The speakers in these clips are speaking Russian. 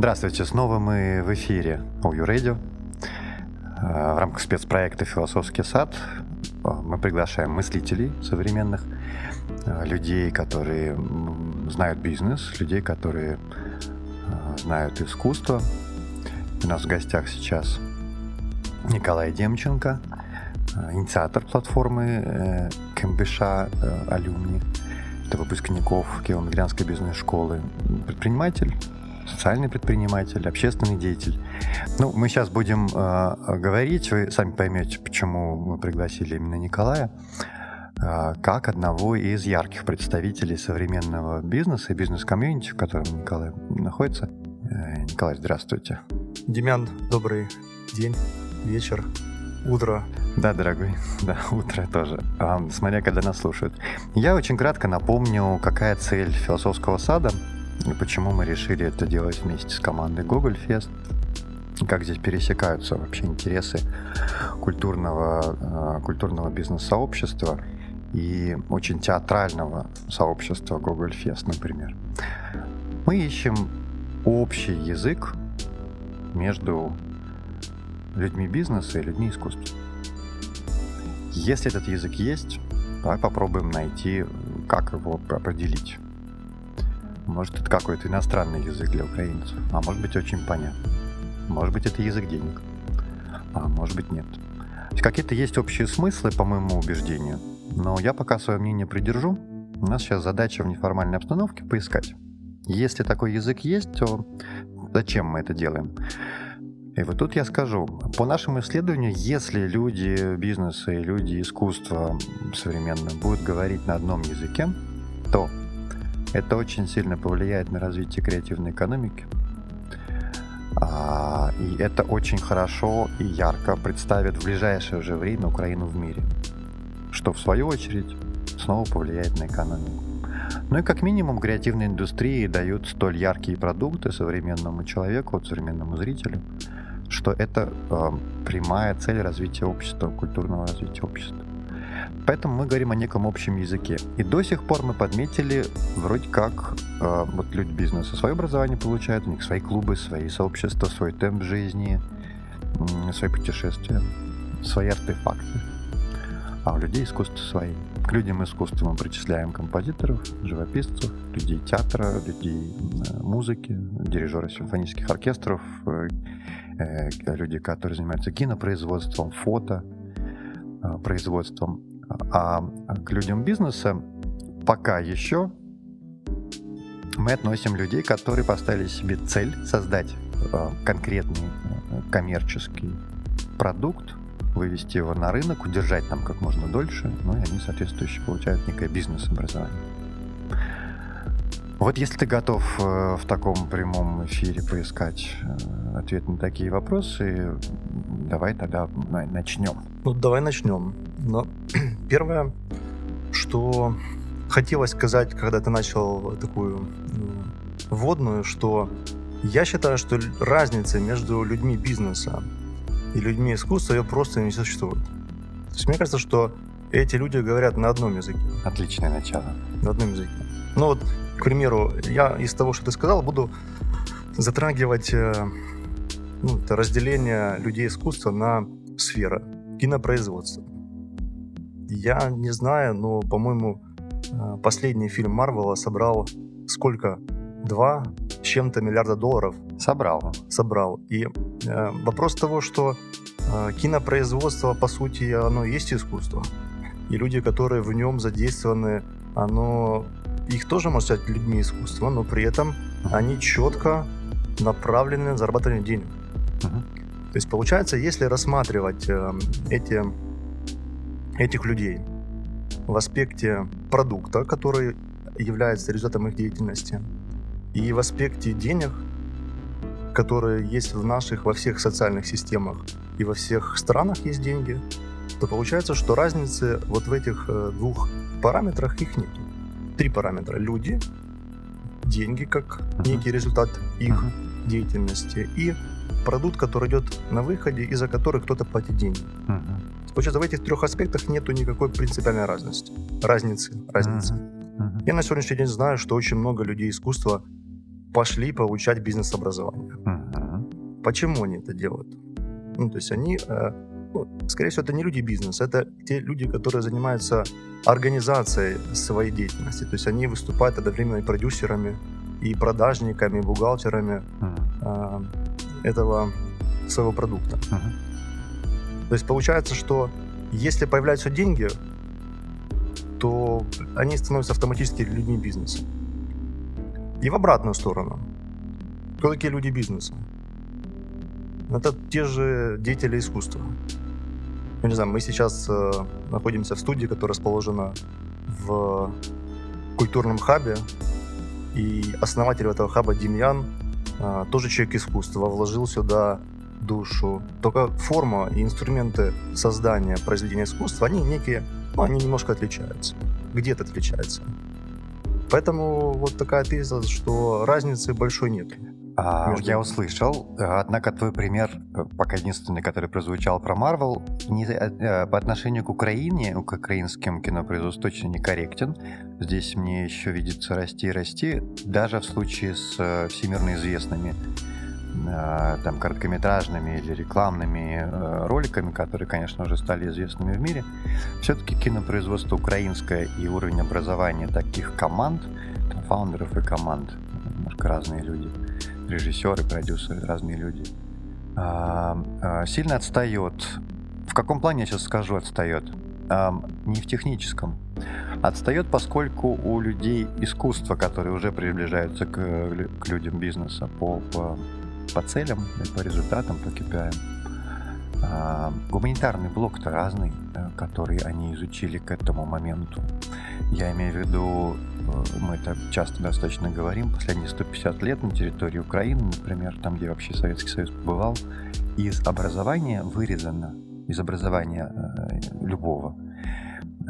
Здравствуйте, снова мы в эфире OU Radio. Э, в рамках спецпроекта «Философский сад» э, мы приглашаем мыслителей современных, э, людей, которые знают бизнес, людей, которые знают искусство. У нас в гостях сейчас Николай Демченко, инициатор платформы Кембиша Алюмни. Это выпускников Киево-Могилянской бизнес-школы. Предприниматель, социальный предприниматель, общественный деятель. Ну, мы сейчас будем э, говорить, вы сами поймете, почему мы пригласили именно Николая, э, как одного из ярких представителей современного бизнеса и бизнес-комьюнити, в котором Николай находится. Э, Николай, здравствуйте. Демян, добрый день, вечер, утро. Да, дорогой, да, утро тоже, а, смотря когда нас слушают. Я очень кратко напомню, какая цель философского сада – и почему мы решили это делать вместе с командой Google Fest. Как здесь пересекаются вообще интересы культурного, э, культурного бизнес-сообщества и очень театрального сообщества Google Fest, например. Мы ищем общий язык между людьми бизнеса и людьми искусства. Если этот язык есть, давай попробуем найти, как его определить. Может, это какой-то иностранный язык для украинцев, а может быть, очень понятно. Может быть, это язык денег, а может быть, нет. Какие-то есть общие смыслы, по моему убеждению, но я пока свое мнение придержу. У нас сейчас задача в неформальной обстановке поискать. Если такой язык есть, то зачем мы это делаем? И вот тут я скажу, по нашему исследованию, если люди бизнеса и люди искусства современного будут говорить на одном языке, то это очень сильно повлияет на развитие креативной экономики. А, и это очень хорошо и ярко представит в ближайшее уже время Украину в мире, что в свою очередь снова повлияет на экономику. Ну и как минимум креативные индустрии дают столь яркие продукты современному человеку, современному зрителю, что это э, прямая цель развития общества, культурного развития общества. Поэтому мы говорим о неком общем языке. И до сих пор мы подметили, вроде как, э, вот люди бизнеса свое образование получают, у них свои клубы, свои сообщества, свой темп жизни, э, свои путешествия, свои артефакты. А у людей искусство свои. К людям искусства мы причисляем композиторов, живописцев, людей театра, людей э, музыки, дирижеров симфонических оркестров, э, э, люди, которые занимаются кинопроизводством, фото, э, производством. А к людям бизнеса пока еще мы относим людей, которые поставили себе цель создать э, конкретный э, коммерческий продукт, вывести его на рынок, удержать там как можно дольше, ну и они, соответствующе, получают некое бизнес-образование. Вот если ты готов э, в таком прямом эфире поискать ответ на такие вопросы, давай тогда начнем. Ну, давай начнем. Но первое, что хотелось сказать, когда ты начал такую ну, вводную, что я считаю, что разница между людьми бизнеса и людьми искусства ее просто не существует. То есть мне кажется, что эти люди говорят на одном языке. Отличное начало. На одном языке. Ну вот, к примеру, я из того, что ты сказал, буду затрагивать э, ну, это разделение людей искусства на сферы. Кинопроизводство. Я не знаю, но, по-моему, э, последний фильм Марвела собрал сколько? Два с чем-то миллиарда долларов. Собрал. Собрал. И э, вопрос того, что э, кинопроизводство, по сути, оно есть искусство. И люди, которые в нем задействованы, оно их тоже можно сказать людьми искусства, но при этом они четко направлены на зарабатывание денег. Uh-huh. То есть получается, если рассматривать э, эти, этих людей в аспекте продукта, который является результатом их деятельности, и в аспекте денег, которые есть в наших, во всех социальных системах и во всех странах есть деньги, то получается, что разницы вот в этих э, двух параметрах их нет. Три параметра. Люди, деньги как некий результат их деятельности и продукт, который идет на выходе и за который кто-то платит деньги. Uh-huh. Получается, в этих трех аспектах нету никакой принципиальной разности. Разницы. Разницы. Uh-huh. Я на сегодняшний день знаю, что очень много людей искусства пошли получать бизнес-образование. Uh-huh. Почему они это делают? Ну, то есть они, э, ну, скорее всего, это не люди бизнеса, это те люди, которые занимаются организацией своей деятельности. То есть они выступают одновременно и продюсерами, и продажниками, и бухгалтерами uh-huh. э, этого своего продукта. Uh-huh. То есть получается, что если появляются деньги, то они становятся автоматически людьми бизнеса. И в обратную сторону. Кто такие люди бизнеса? Это те же деятели искусства. Ну, не знаю, мы сейчас э, находимся в студии, которая расположена в культурном хабе, и основатель этого хаба Демьян, э, тоже человек искусства, вложил сюда душу. Только форма и инструменты создания произведения искусства, они некие, ну, они немножко отличаются. Где-то отличаются. Поэтому вот такая теза, что разницы большой нет. А, между... Я услышал, однако твой пример, э, пока единственный, который прозвучал про Марвел, не, э, по отношению к Украине, к украинским кинопроизводству точно некорректен. Здесь мне еще видится расти и расти, даже в случае с э, всемирно известными там короткометражными или рекламными роликами, которые, конечно, уже стали известными в мире, все-таки кинопроизводство украинское и уровень образования таких команд, там, фаундеров и команд, немножко разные люди, режиссеры, продюсеры, разные люди, сильно отстает. В каком плане я сейчас скажу отстает? Не в техническом. Отстает, поскольку у людей искусство, которые уже приближаются к, к людям бизнеса по, по по целям, по результатам, по KPI. А, гуманитарный блок-то разный, э, который они изучили к этому моменту. Я имею в виду, э, мы это часто достаточно говорим, последние 150 лет на территории Украины, например, там, где вообще Советский Союз побывал, из образования вырезано, из образования э, любого,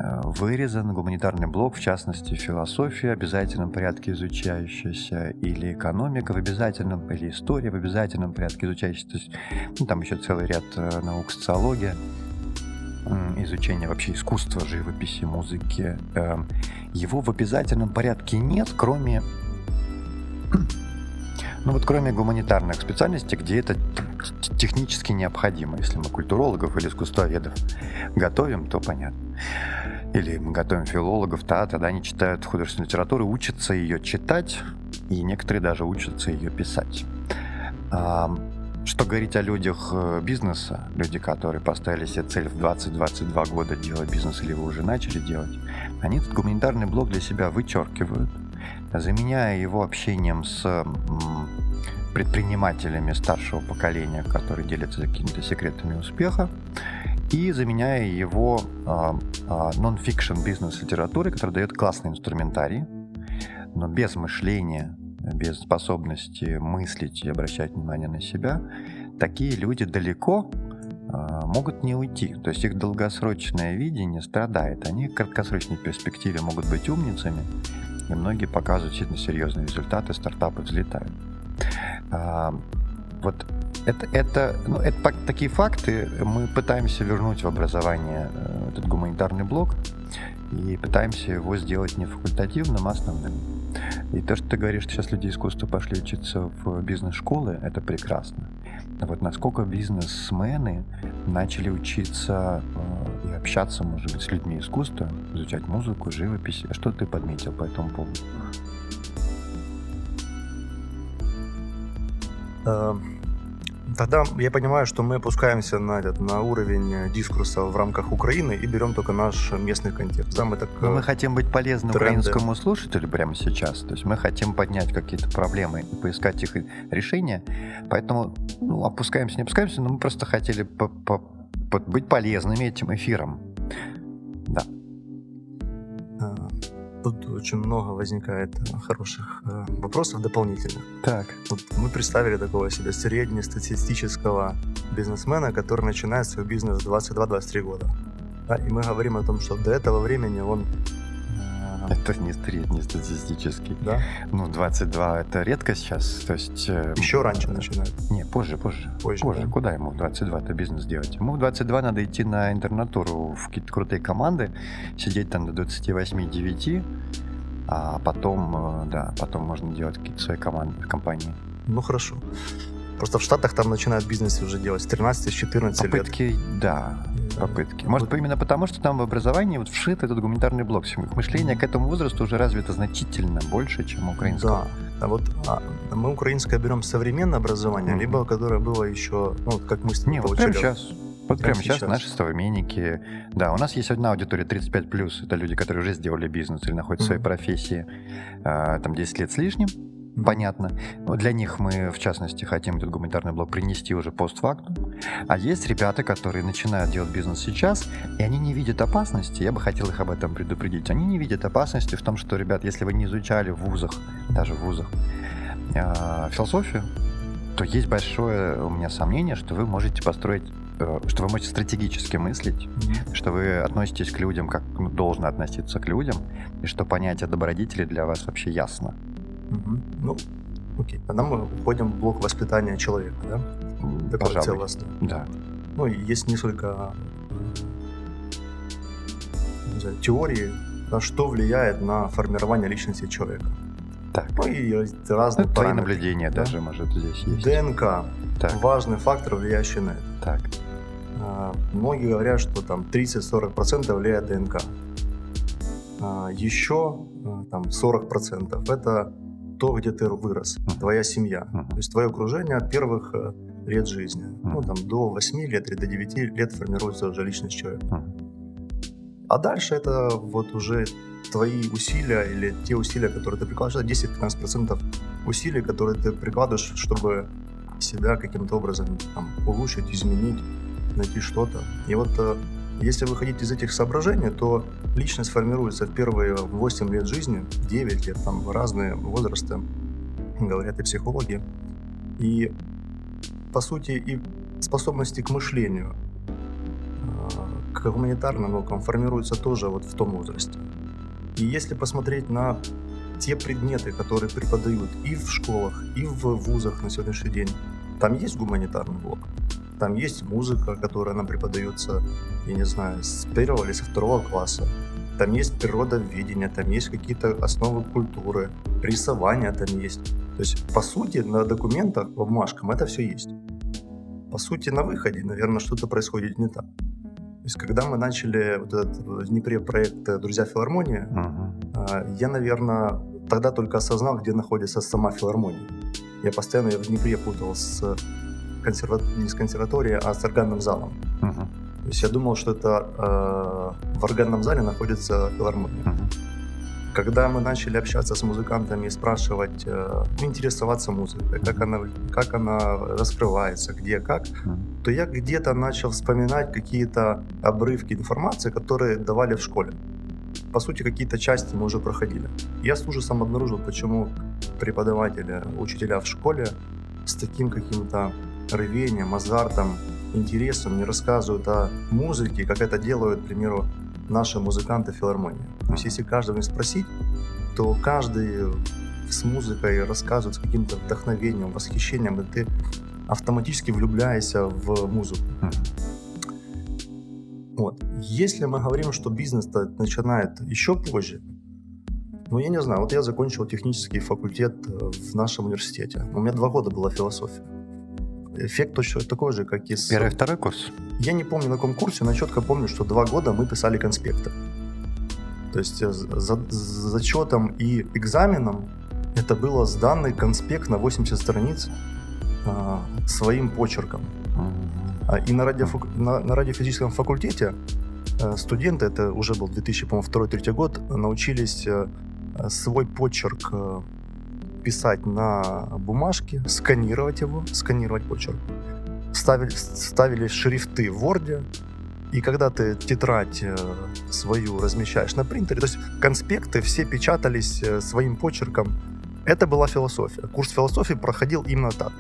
вырезан гуманитарный блок, в частности, философия в обязательном порядке изучающаяся, или экономика в обязательном, или история в обязательном порядке изучающаяся. То есть, ну, там еще целый ряд э, наук, социология, изучение вообще искусства, живописи, музыки. Эм, его в обязательном порядке нет, кроме ну вот кроме гуманитарных специальностей, где это технически необходимо. Если мы культурологов или искусствоведов готовим, то понятно. Или мы готовим филологов, да, тогда они читают художественную литературу, учатся ее читать, и некоторые даже учатся ее писать. Что говорить о людях э, бизнеса, люди, которые поставили себе цель в 20-22 года делать бизнес или его уже начали делать, они этот гуманитарный блок для себя вычеркивают, заменяя его общением с предпринимателями старшего поколения, которые делятся какими-то секретами успеха, и заменяя его нон-фикшн а, бизнес-литературой, которая дает классный инструментарий, но без мышления, без способности мыслить и обращать внимание на себя, такие люди далеко а, могут не уйти. То есть их долгосрочное видение страдает. Они в краткосрочной перспективе могут быть умницами, и многие показывают действительно серьезные результаты, стартапы взлетают. А, вот это, это, ну, это такие факты мы пытаемся вернуть в образование э, этот гуманитарный блок и пытаемся его сделать не факультативным, а основным. И то, что ты говоришь, что сейчас люди искусства пошли учиться в бизнес-школы, это прекрасно. Вот насколько бизнесмены начали учиться э, и общаться, может быть, с людьми искусства, изучать музыку, живопись. А что ты подметил по этому поводу? Тогда я понимаю, что мы опускаемся на, этот, на уровень дискурса в рамках Украины и берем только наш местный контекст. Да, мы, так, Но мы хотим быть полезны тренды. украинскому слушателю прямо сейчас. То есть мы хотим поднять какие-то проблемы и поискать их решения. Поэтому ну, опускаемся, не опускаемся, но мы просто хотели по -по быть полезными этим эфиром. Тут очень много возникает э, хороших э, вопросов дополнительных. Так. Вот мы представили такого себе среднестатистического бизнесмена, который начинает свой бизнес в 22-23 года. Да, и мы говорим о том, что до этого времени он. Это не, не статистический. Да? Ну, 22 это редко сейчас. То есть... э, Еще раньше начинают. Не, позже, позже. Позже, позже. да? Куда ему в 22-то бизнес делать? Ему в 22 надо идти на интернатуру в какие-то крутые команды, сидеть там до 28-9, а потом, э, да, потом можно делать какие-то свои команды, компании. Ну хорошо. Просто в Штатах там начинают бизнес уже делать с 13 с 14 лет. Попытки, да, попытки. Может, именно потому, что там в образовании вот вшит этот гуманитарный блок. Мышление к этому возрасту уже развито значительно больше, чем у украинского. Да. А вот а, мы украинское берем современное образование, Мгм. либо которое было еще, ну, вот как мы с тобой Не, вот получили. прямо сейчас. Вот Прямо прямо сейчас, сейчас. наши современники. Да, у нас есть одна аудитория 35+, это люди, которые уже сделали бизнес или находятся в своей профессии а, там 10 лет с лишним. Понятно. Вот Для них мы, в частности, хотим этот гуманитарный блок принести уже постфактум. А есть ребята, которые начинают делать бизнес сейчас, и они не видят опасности, я бы хотел их об этом предупредить, они не видят опасности в том, что, ребят, если вы не изучали в вузах, даже в вузах, а, философию, то есть большое у меня сомнение, что вы можете построить, э, что вы можете стратегически мыслить, что вы относитесь к людям, как ну, должно относиться к людям, и что понятие добродетели для вас вообще ясно. Мгм. Ну, окей. Тогда мы уходим в блок воспитания человека, да? Такой Пожалуй. целостный. Да. Ну, и есть несколько м, не знаю, теорий, на что влияет на формирование личности человека. Так. Ну, и разные твои параметры, наблюдения да? даже, может, здесь есть. ДНК Так, важный фактор, влияющий на это. так. А, Многие говорят, что там 30-40% влияет ДНК. А, Еще там 40% это то, где ты вырос, твоя семья. То есть твое окружение первых э, лет жизни. Ну, там до 8 лет или до 9 лет формируется уже личность человека. А дальше это вот уже твои усилия или те усилия, которые ты прикладываешь, 10-15% усилий, которые ты прикладываешь, чтобы себя каким-то образом там, улучшить, изменить, найти что-то. И вот э, если выходить из этих соображений, то личность формируется в первые 8 лет жизни, 9 лет, там разные возрасты, говорят и психологи. И, по сути, и способности к мышлению, э, к гуманитарным наукам формируются тоже вот в том возрасте. И если посмотреть на те предметы, которые преподают и в школах, и в вузах на сегодняшний день, там есть гуманитарный блок. Там есть музыка, которая нам преподается, я не знаю, с первого или со второго класса. Там есть природоведение, там есть какие-то основы культуры, рисование там есть. То есть, по сути, на документах, по бумажкам это все есть. По сути, на выходе, наверное, что-то происходит не так. То есть, когда мы начали вот этот в Днепре проект э, «Друзья филармонии», а, я, наверное, тогда только осознал, где находится сама филармония. Я постоянно ее в Днепре путал с консерва... не с консерваторией, а с органным залом. Мгм. То есть я думал, что это э, в органном зале находится филармония. Мгм. Когда мы начали общаться с музыкантами и спрашивать, э, ну, интересоваться музыкой, как она, как она раскрывается, где, как, Мгм. то я где-то начал вспоминать какие-то обрывки информации, которые давали в школе. По сути, какие-то части мы уже проходили. Я с ужасом обнаружил, почему преподаватели, учителя в школе с таким каким-то рвением, азартом, интересом не рассказывают о музыке, как это делают, к примеру, наши музыканты филармонии. То есть, если каждого не спросить, то каждый с музыкой рассказывает с каким-то вдохновением, восхищением, и ты автоматически влюбляешься в музыку. Вот. Если мы говорим, что бизнес начинает еще позже, ну, я не знаю, вот я закончил технический факультет э, в нашем университете. У меня два года была философия. Эффект точно такой же, как и с... Первый, второй курс? Я не помню на каком курсе, но четко помню, что два года мы писали конспекты. То есть э, за, за зачетом и экзаменом это было сданный конспект на 80 страниц а, своим почерком. А, И на, радиофак- на, на радиофизическом факультете э, студенты, это уже был 2002-2003 год, научились э, э, свой почерк э, писать на бумажке, сканировать его, сканировать почерк. Ставили, ставили шрифты в Word, и когда ты тетрадь э, свою размещаешь на принтере, то есть конспекты все печатались э, своим почерком. Это была философия. Курс философии проходил именно так.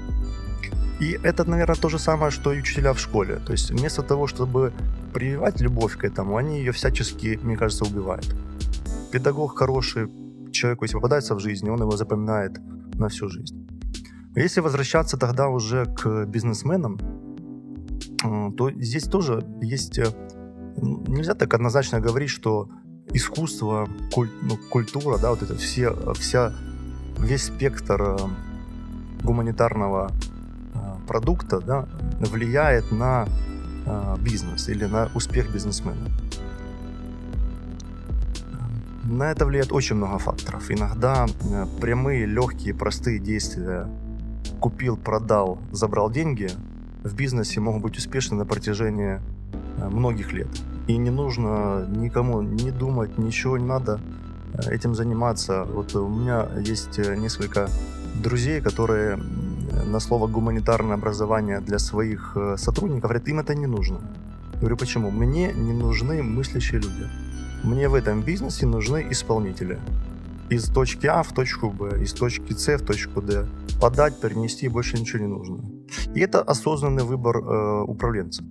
И это, наверное, то же самое, что и учителя в школе. То есть вместо того, чтобы прививать любовь к этому, они ее всячески, мне кажется, убивают. педагог хороший, человеку, если попадается в жизни, он его запоминает на всю жизнь. Если возвращаться тогда уже к бизнесменам, э, то здесь тоже есть... Э, нельзя так однозначно говорить, что искусство, куль, ну, культура, да, вот это все, вся, весь спектр э, гуманитарного продукта да, влияет на бизнес или на успех бизнесмена. На это влияет очень много факторов. Иногда прямые, легкие, простые действия купил, продал, забрал деньги, в бизнесе могут быть успешны на протяжении э, многих лет. И не нужно никому не думать, ничего не надо э, этим заниматься. Вот у меня есть э, несколько друзей, которые на слово гуманитарное образование для своих сотрудников говорят, им это не нужно. Я говорю, почему? Мне не нужны мыслящие люди. Мне в этом бизнесе нужны исполнители из точки А в точку Б, из точки С в точку Д. Подать, перенести, больше ничего не нужно. И это осознанный выбор э, управленца.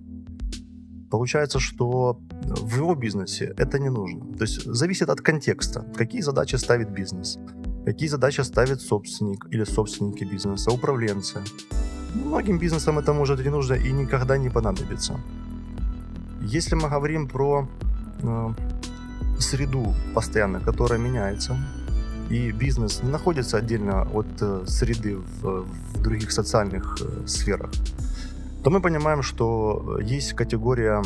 Получается, что в его бизнесе это не нужно. То есть зависит от контекста, какие задачи ставит бизнес, какие задачи ставит собственник или собственники бизнеса, управленцы. Многим бизнесам это может не нужно и никогда не понадобится. Если мы говорим про э, среду постоянно, которая меняется, и бизнес не находится отдельно от э, среды в, в других социальных э, сферах, то мы понимаем, что есть категория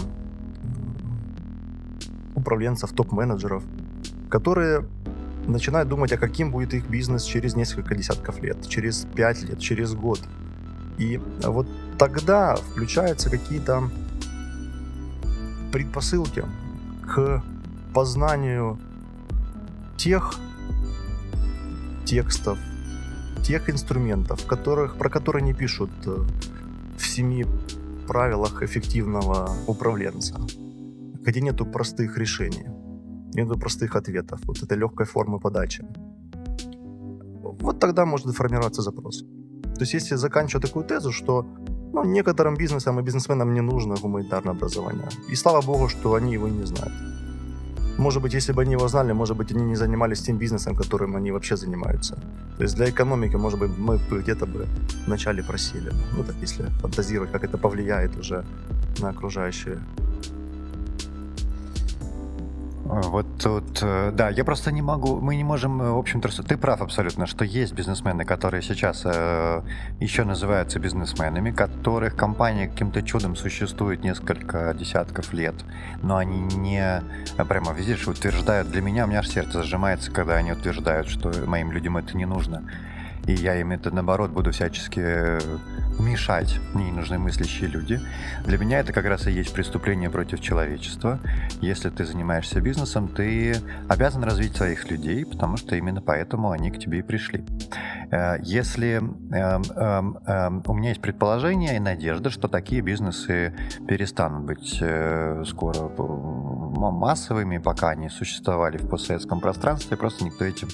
управленцев, топ-менеджеров, которые начинают думать, а каким будет их бизнес через несколько десятков лет, через пять лет, через год. И вот тогда включаются какие-то предпосылки к познанию тех текстов, тех инструментов, которых, про которые не пишут э, в семи правилах эффективного управленца, где нету простых решений, нету простых ответов, вот этой легкой формы подачи. Вот тогда может формироваться запрос. То есть если заканчивать такую тезу, что ну, некоторым бизнесам и бизнесменам не нужно гуманитарное образование. И слава богу, что они его не знают. Может быть, если бы они его знали, может быть, они не занимались тем бизнесом, которым они вообще занимаются. То есть для экономики, может быть, мы бы где-то бы вначале просили. Ну так, если фантазировать, как это повлияет уже на окружающие вот тут, э, да, я просто не могу, мы не можем, э, в общем-то, ты прав абсолютно, что есть бизнесмены, которые сейчас э, еще называются бизнесменами, которых компания каким-то чудом существует несколько десятков лет, но они не, э, прямо, видишь, утверждают, для меня, у меня аж сердце сжимается, когда они утверждают, что моим людям это не нужно и я им это, наоборот, буду всячески э, мешать. Мне не нужны мыслящие люди. Для меня это как раз и есть преступление против человечества. Если ты занимаешься бизнесом, ты обязан развить своих людей, потому что именно поэтому они к тебе и пришли. Э, если эм, эм, эм, у меня есть предположение и надежда, что такие бизнесы перестанут быть э, скоро массовыми, пока они существовали в постсоветском пространстве, просто никто этим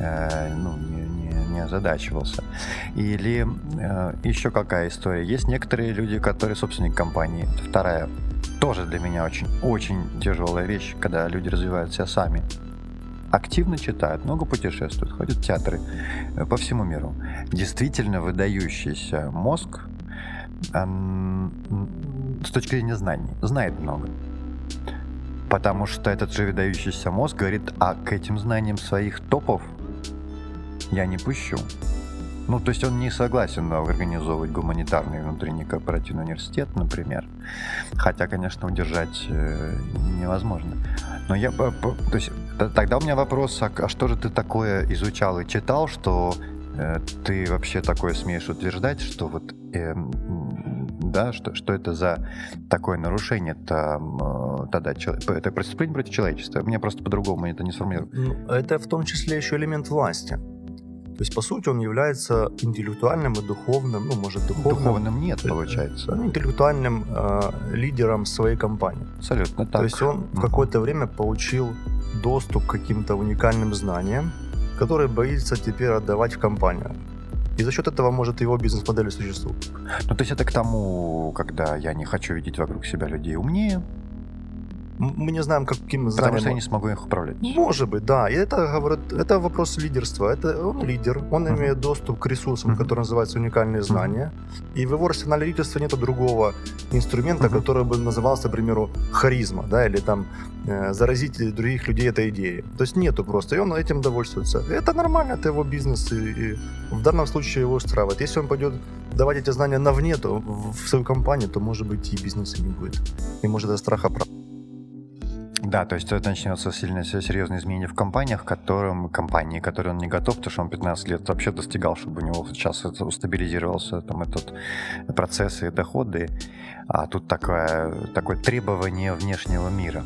ну, не, не озадачивался. Или э, еще какая история. Есть некоторые люди, которые собственник компании. Вторая, тоже для меня очень-очень тяжелая вещь, когда люди развивают себя сами. Активно читают, много путешествуют, ходят в театры э, по всему миру. Действительно выдающийся мозг с точки зрения знаний знает много. Потому что этот же выдающийся мозг говорит, а к этим знаниям своих топов я не пущу. Ну, то есть он не согласен организовывать гуманитарный внутренний корпоративный университет, например. Хотя, конечно, удержать э, невозможно. Но я... То есть тогда у меня вопрос, а, а что же ты такое изучал и читал, что э, ты вообще такое смеешь утверждать, что вот... Э, да, что, что это за такое нарушение там, э, тогда, это преступление против человечества. Мне просто по-другому это не сформулирую. Ну, это в том числе еще элемент власти. То есть, по сути, он является интеллектуальным и духовным, ну, может, духовным... Духовным нет, получается. Ну, интеллектуальным э, лидером своей компании. Абсолютно так. То есть он mm-hmm. в какое-то время получил доступ к каким-то уникальным знаниям, которые боится теперь отдавать в компанию. И за счет этого может его бизнес-модель существовать. Ну, то есть это к тому, когда я не хочу видеть вокруг себя людей умнее, Мы не знаем, каким Потому знанием... что я не смогу их управлять. Может быть, да. И это, говорит, это вопрос лидерства. Это он лидер, он Мгм. имеет доступ к ресурсам, Мгм. которые называются уникальные знания. И в его арсенале лидерства нет другого инструмента, Мгм. который бы назывался, к примеру, харизма, да, или там э, заразить других людей этой идеей. То есть нету просто, и он этим довольствуется. Это нормально, это его бизнес, и, и в данном случае его устраивает. Если он пойдет давать эти знания навне, то в в свою компанию, то, может быть, и бизнеса не будет. И может это страха прав. Да, то есть это начнется сильно серьезные изменения в компаниях, которым компании, которые он не готов, потому что он 15 лет вообще достигал, чтобы у него сейчас это стабилизировался там этот процесс и доходы, а тут такое, такое требование внешнего мира.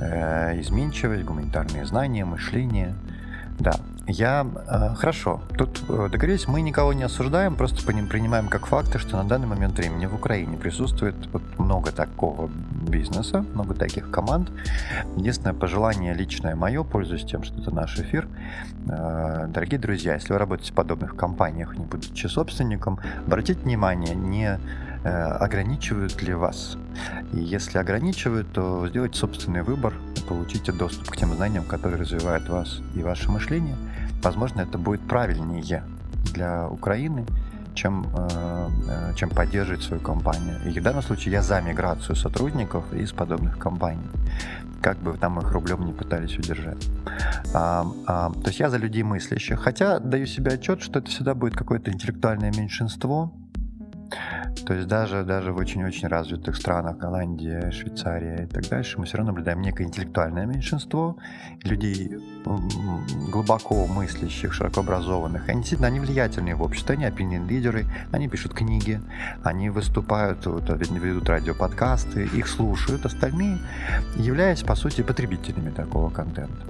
Э, изменчивость, гуманитарные знания, мышление. Да, я... э, хорошо, тут э, договорились, мы никого не осуждаем, просто принимаем как факты, что на данный момент времени в Украине присутствует много такого бизнеса, много таких команд. Единственное пожелание личное мое, пользуясь тем, что это наш эфир. Э, Дорогие друзья, если вы работаете в подобных компаниях, не будучи собственником, обратите внимание, не ограничивают ли вас. И если ограничивают, то сделайте собственный выбор, получите доступ к тем знаниям, которые развивают вас и ваше мышление. Возможно, это будет правильнее для Украины, чем, э, э, чем поддерживать свою компанию. И в данном случае я за миграцию сотрудников из подобных компаний. Как бы там их рублем не пытались удержать. А, а, то есть я за людей мыслящих. Хотя даю себе отчет, что это всегда будет какое-то интеллектуальное меньшинство, то есть даже, даже в очень-очень развитых странах, Голландия, Швейцария и так дальше, мы все равно наблюдаем некое интеллектуальное меньшинство людей глубоко мыслящих, широко образованных. Они действительно они влиятельные в обществе, они опinion-лидеры, они пишут книги, они выступают, вот, ведут радиоподкасты, их слушают остальные, являясь, по сути, потребителями такого контента.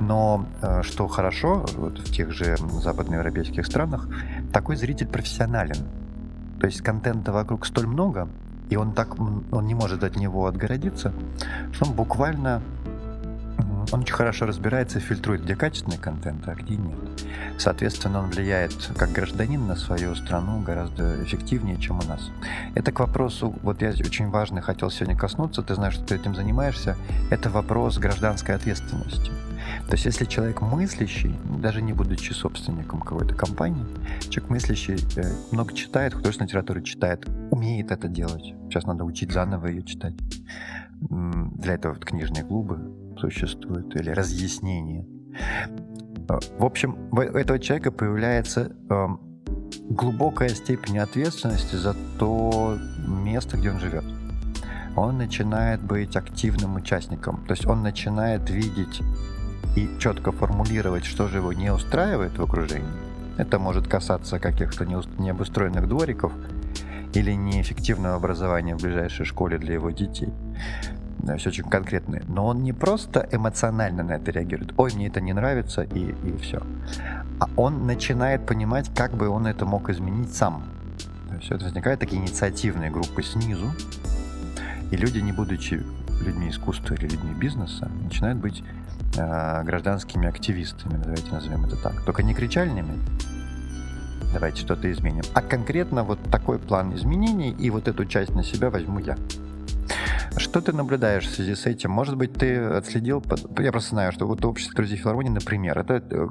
Но э, что хорошо, вот в тех же западноевропейских странах, такой зритель профессионален. То есть контента вокруг столь много, и он так, он не может от него отгородиться, что он буквально, он очень хорошо разбирается и фильтрует, где качественный контент, а где нет. Соответственно, он влияет как гражданин на свою страну гораздо эффективнее, чем у нас. Это к вопросу, вот я очень важно хотел сегодня коснуться, ты знаешь, что ты этим занимаешься, это вопрос гражданской ответственности. То есть, если человек мыслящий, даже не будучи собственником какой-то компании, человек мыслящий э, много читает, художественную литературу читает, умеет это делать. Сейчас надо учить заново ее читать. Для этого вот книжные клубы существуют или разъяснения. Э, В общем, у этого человека появляется эм, глубокая степень ответственности за то место, где он живет. Он начинает быть активным участником. То есть он начинает видеть и четко формулировать, что же его не устраивает в окружении. Это может касаться каких-то необустроенных двориков или неэффективного образования в ближайшей школе для его детей. Да, все очень конкретное. Но он не просто эмоционально на это реагирует. Ой, мне это не нравится, и, и все. А он начинает понимать, как бы он это мог изменить сам. То есть это возникают такие инициативные группы снизу, и люди, не будучи людьми искусства или людьми бизнеса, начинают быть э, гражданскими активистами, давайте назовем это так. Только не кричальными, давайте что-то изменим, а конкретно вот такой план изменений, и вот эту часть на себя возьму я. Что ты наблюдаешь в связи с этим? Может быть, ты отследил... Я просто знаю, что вот общество друзей филармонии, например, это э,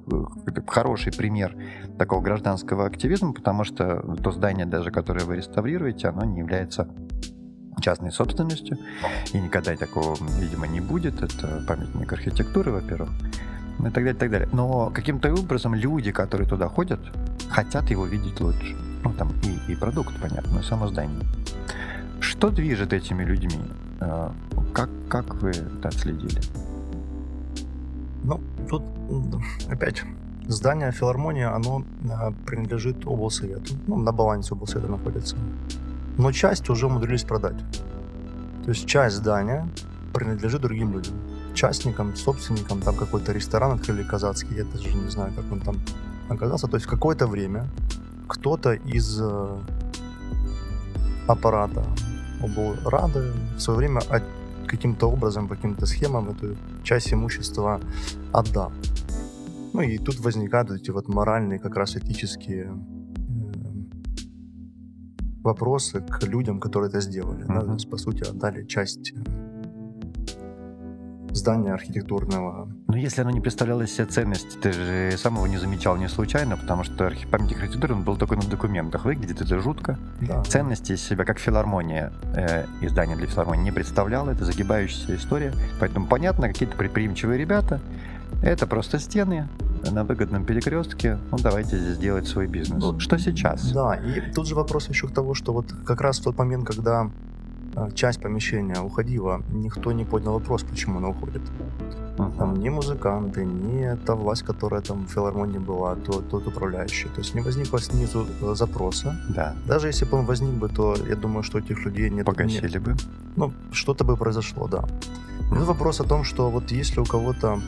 хороший пример такого гражданского активизма, потому что то здание даже, которое вы реставрируете, оно не является частной собственностью, и никогда такого, видимо, не будет. Это памятник архитектуры, во-первых, ну и так далее, и так далее. Но каким-то образом люди, которые туда ходят, хотят его видеть лучше. Ну, там и, и продукт, понятно, и само здание. Что движет этими людьми? Э, Как, как вы это отследили? Ну, тут опять здание филармонии, оно э, принадлежит облсовету. Ну, на балансе облсовета находится. Но часть уже умудрились продать. То есть часть здания принадлежит другим людям. Частникам, собственникам, там какой-то ресторан открыли казацкий, я даже не знаю, как он там оказался. То есть какое-то время кто-то из э, аппарата облрады в свое время каким-то образом, по каким-то схемам эту часть имущества отдал. Ну и тут возникают эти вот моральные, как раз этические э, вопросы к людям, которые это сделали. да, Мгм. то есть, по сути, отдали часть здания архитектурного. Но если оно не представляло из себя ценность, ты же сам его не замечал не случайно, потому что памятник архитектуры он был только на документах. Выглядит это жутко. Да. Ценности из себя, как филармония, э, издание для филармонии не представляло. Это загибающаяся история. Поэтому понятно, какие-то предприимчивые ребята. Это просто стены, на выгодном перекрестке, ну давайте здесь делать свой бизнес. Ну, что сейчас? Да, и тут же вопрос еще к того, что вот как раз в тот момент, когда а, часть помещения уходила, никто не поднял вопрос, почему она уходит. Uh-huh. Там ни музыканты, ни та власть, которая там в филармонии была, то, тот управляющий. То есть не возникло снизу э, запроса. Да. Даже если бы он возник бы, то я думаю, что этих людей нет. Погасили нет. бы. Ну, что-то бы произошло, да. Uh-huh. вопрос о том, что вот если у кого-то ну,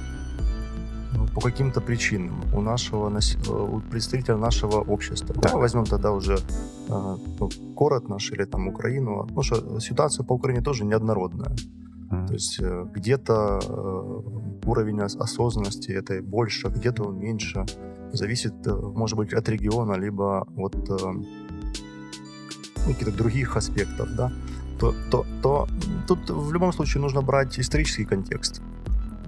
по каким-то причинам у нашего э, у представителя нашего общества. Да. Давай возьмем тогда уже э, ну, город наш или там Украину, потому что ситуация по Украине тоже неоднородная. Mm. То есть э, где-то уровень осознанности это больше, где-то он меньше. Зависит, может быть, от региона, либо от ну, каких-то других аспектов, да. То, то, то тут в любом случае нужно брать исторический контекст.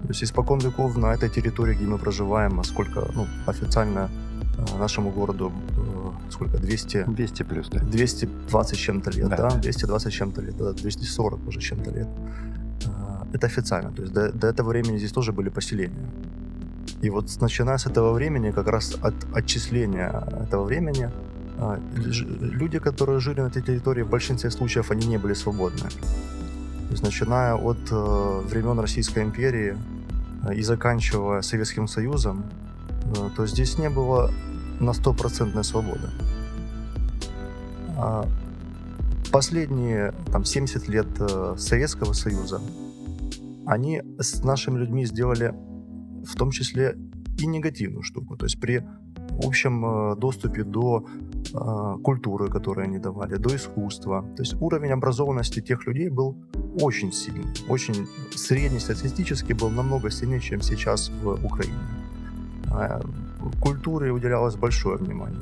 То есть испокон веков на этой территории, где мы проживаем, а сколько, ну, официально э, нашему городу э, сколько, 200... 200 плюс, да. 220 чем-то лет, да, да? 220 чем-то лет, да, 240 уже чем-то лет. Э, это официально, то есть до, до этого времени здесь тоже были поселения. И вот начиная с этого времени, как раз от отчисления этого времени, люди, которые жили на этой территории, в большинстве случаев они не были свободны. То есть начиная от э, времен Российской империи э, и заканчивая Советским Союзом, э, то здесь не было на стопроцентной свободы. А последние там, 70 лет э, Советского Союза они с нашими людьми сделали в том числе и негативную штуку. То есть при общем э, доступе до э, культуры, которую они давали, до искусства. То есть уровень образованности тех людей был очень сильный, очень среднестатистически был намного сильнее, чем сейчас в Украине. А, культуре уделялось большое внимание,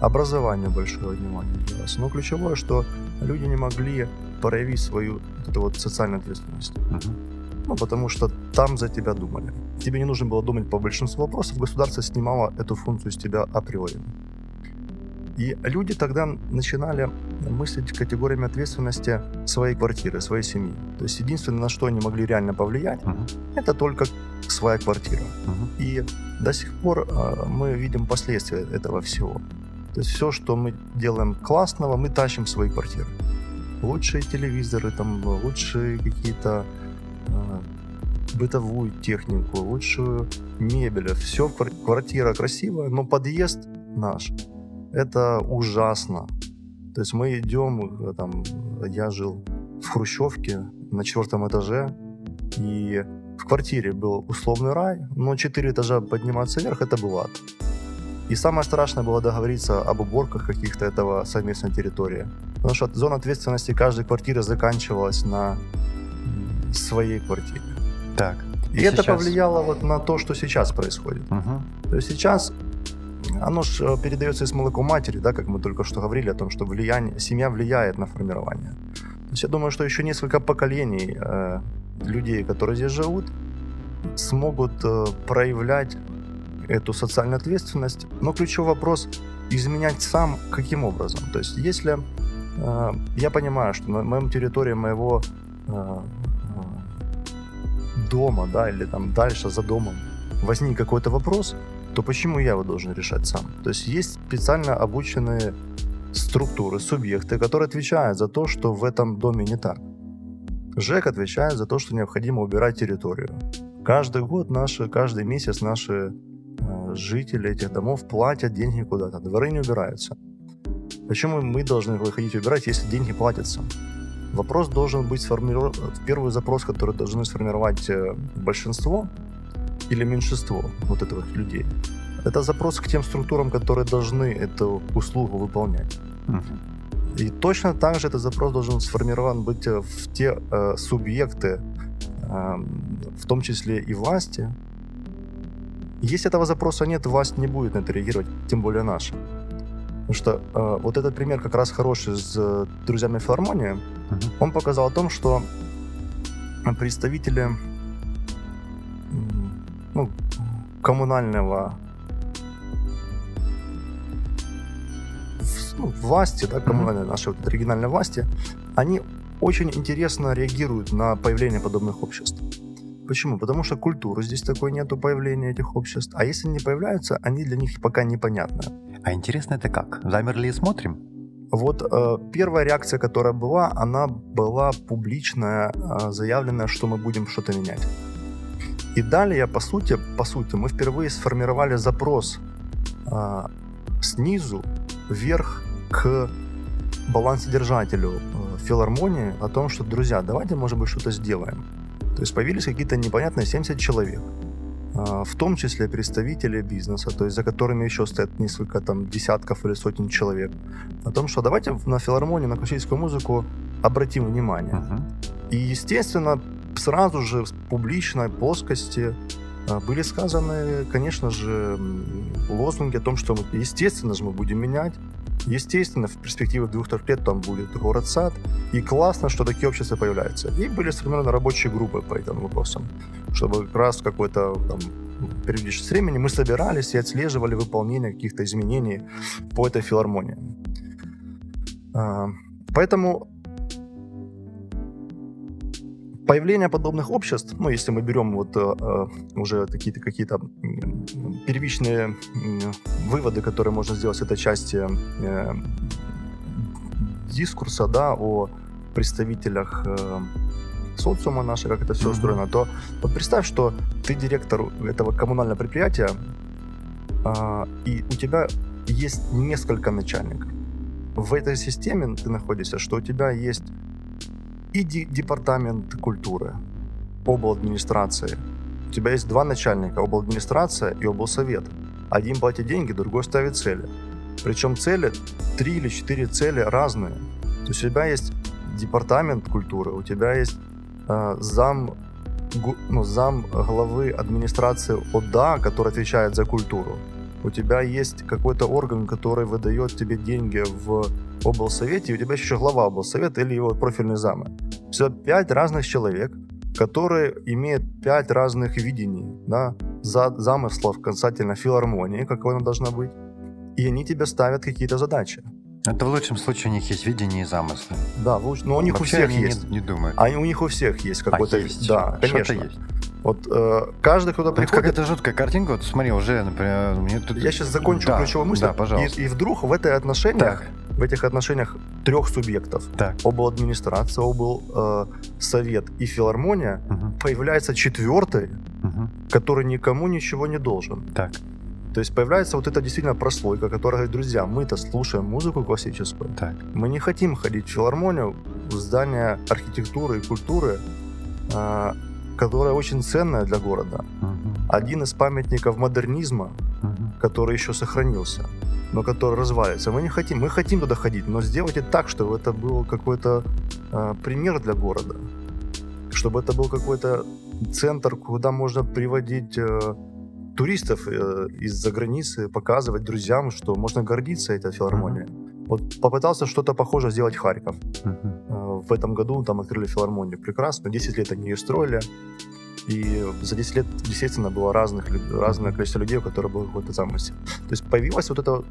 образованию большое внимание уделялось. Но ключевое, что люди не могли проявить свою вот эту вот социальную ответственность. Uh-huh. Ну, потому что там за тебя думали. Тебе не нужно было думать по большинству вопросов, государство снимало эту функцию с тебя априори. И люди тогда начинали мыслить категориями ответственности своей квартиры, своей семьи. То есть единственное, на что они могли реально повлиять, uh-huh. это только своя квартира. Uh-huh. И до сих пор э, мы видим последствия этого всего. То есть все, что мы делаем классного, мы тащим в свои квартиры. Лучшие телевизоры, там, лучшие какие-то э, бытовую технику, лучшую мебель. Все, квартира красивая, но подъезд наш это ужасно. То есть мы идем, э, там, я жил в Хрущевке на четвертом этаже, и в квартире был условный рай, но четыре этажа подниматься вверх это был ад. И самое страшное было договориться об уборках каких-то этого совместной территории. Потому что зона ответственности каждой квартиры заканчивалась на своей квартире. Так. И, и это сейчас... повлияло вот на то, что сейчас происходит. Угу. То есть сейчас оно же э, передается из молоком матери, да, как мы только что говорили о том, что влияние, семья влияет на формирование. То есть я думаю, что еще несколько поколений э, людей, которые здесь живут, смогут э, проявлять эту социальную ответственность. Но ключевой вопрос изменять сам каким образом. То есть если э, я понимаю, что на моем территории моего э, э, дома, да, или там дальше за домом возник какой-то вопрос, то почему я его должен решать сам? То есть есть специально обученные структуры, субъекты, которые отвечают за то, что в этом доме не так. ЖЭК отвечает за то, что необходимо убирать территорию. Каждый год, наши, каждый месяц наши э, жители этих домов платят деньги куда-то. Дворы не убираются. Почему мы должны выходить убирать, если деньги платятся? Вопрос должен быть сформирован, первый запрос, который должны сформировать э, большинство, или меньшинство вот этих людей. Это запрос к тем структурам, которые должны эту услугу выполнять. Угу. И точно так же этот запрос должен сформирован быть э, в те э, субъекты, э, в том числе и власти. Если этого запроса нет, власть не будет на это реагировать, тем более наша. Потому что э, вот этот пример как раз хороший с э, друзьями филармонии. Угу. Он показал о том, что представители ну, коммунального ну, власти, да, коммунальной нашей вот, региональной власти, они очень интересно реагируют на появление подобных обществ. Почему? Потому что культуры здесь такой нету появления этих обществ. А если они появляются, они для них пока непонятны. А интересно это как? Замерли и смотрим? Вот э, первая реакция, которая была, она была публичная, э, заявленная, что мы будем что-то менять. И далее, по сути, по сути, мы впервые сформировали запрос э, снизу вверх к балансодержателю э, филармонии о том, что, друзья, давайте, может быть, что-то сделаем. То есть появились какие-то непонятные 70 человек, э, в том числе представители бизнеса, то есть за которыми еще стоят несколько там десятков или сотен человек, о том, что давайте на филармонию, на классическую музыку обратим внимание. Uh-huh. И, естественно, сразу же в публичной плоскости э, были сказаны, конечно же, лозунги о том, что, мы, естественно же, мы будем менять, Естественно, в перспективе двух-трех лет там будет город-сад. И классно, что такие общества появляются. И были сформированы рабочие группы по этим вопросам, чтобы как раз какой-то там периодически с времени мы собирались и отслеживали выполнение каких-то изменений по этой филармонии. А, поэтому Появление подобных обществ, ну, если мы берем вот э, э уже какие-то какие-то первичные выводы, которые можно сделать с этой части э, дискурса, да, о представителях э, социума нашего, как это все mm-hmm. устроено, то вот представь, что ты директор этого коммунального предприятия, э, и у тебя есть несколько начальников. В этой системе ты находишься, что у тебя есть и департамент культуры, администрации. У тебя есть два начальника, администрация и облсовет. Один платит деньги, другой ставит цели. Причем цели, три или четыре цели разные. То есть у тебя есть департамент культуры, у тебя есть э, зам, гу, ну, зам главы администрации ОДА, который отвечает за культуру. У тебя есть какой-то орган, который выдает тебе деньги в облсовете, и у тебя еще глава облсовета или его профильные замы. Все пять разных человек, которые имеют пять разных видений, да, за, замыслов касательно филармонии, какой она должна быть, и они тебе ставят какие-то задачи. Это в лучшем случае у них есть видение и замыслы. Да, но ну, у них Вообще у всех они есть. Не, не думают. А у них у всех есть какой-то... А, есть. Да, конечно. есть. Вот э, каждый, кто приходит... это жуткая картинка, вот смотри, уже, например, мне тут... Я сейчас закончу да, ключевую мысль. Да, пожалуйста. И, и вдруг в этой отношениях так в этих отношениях трех субъектов, так. обл. администрация, обл. Э, совет и филармония, угу. появляется четвертый, угу. который никому ничего не должен. Так. То есть появляется вот эта действительно прослойка, которая говорит, друзья, мы-то слушаем музыку классическую. Так. Мы не хотим ходить в филармонию, в здание архитектуры и культуры, э, которая очень ценная для города. Один из памятников модернизма, который еще сохранился но который развалится. Мы не хотим, мы хотим туда ходить, но сделайте так, чтобы это был какой-то э, пример для города, чтобы это был какой-то центр, куда можно приводить э, туристов э, из-за границы, показывать друзьям, что можно гордиться этой филармонией. Вот попытался что-то похожее сделать Харьков. Э, в этом году там открыли филармонию. Прекрасно, 10 лет они ее строили. И за 10 лет, естественно, было разных, разное количество людей, у которых был какой-то замысел. То есть появилась вот эта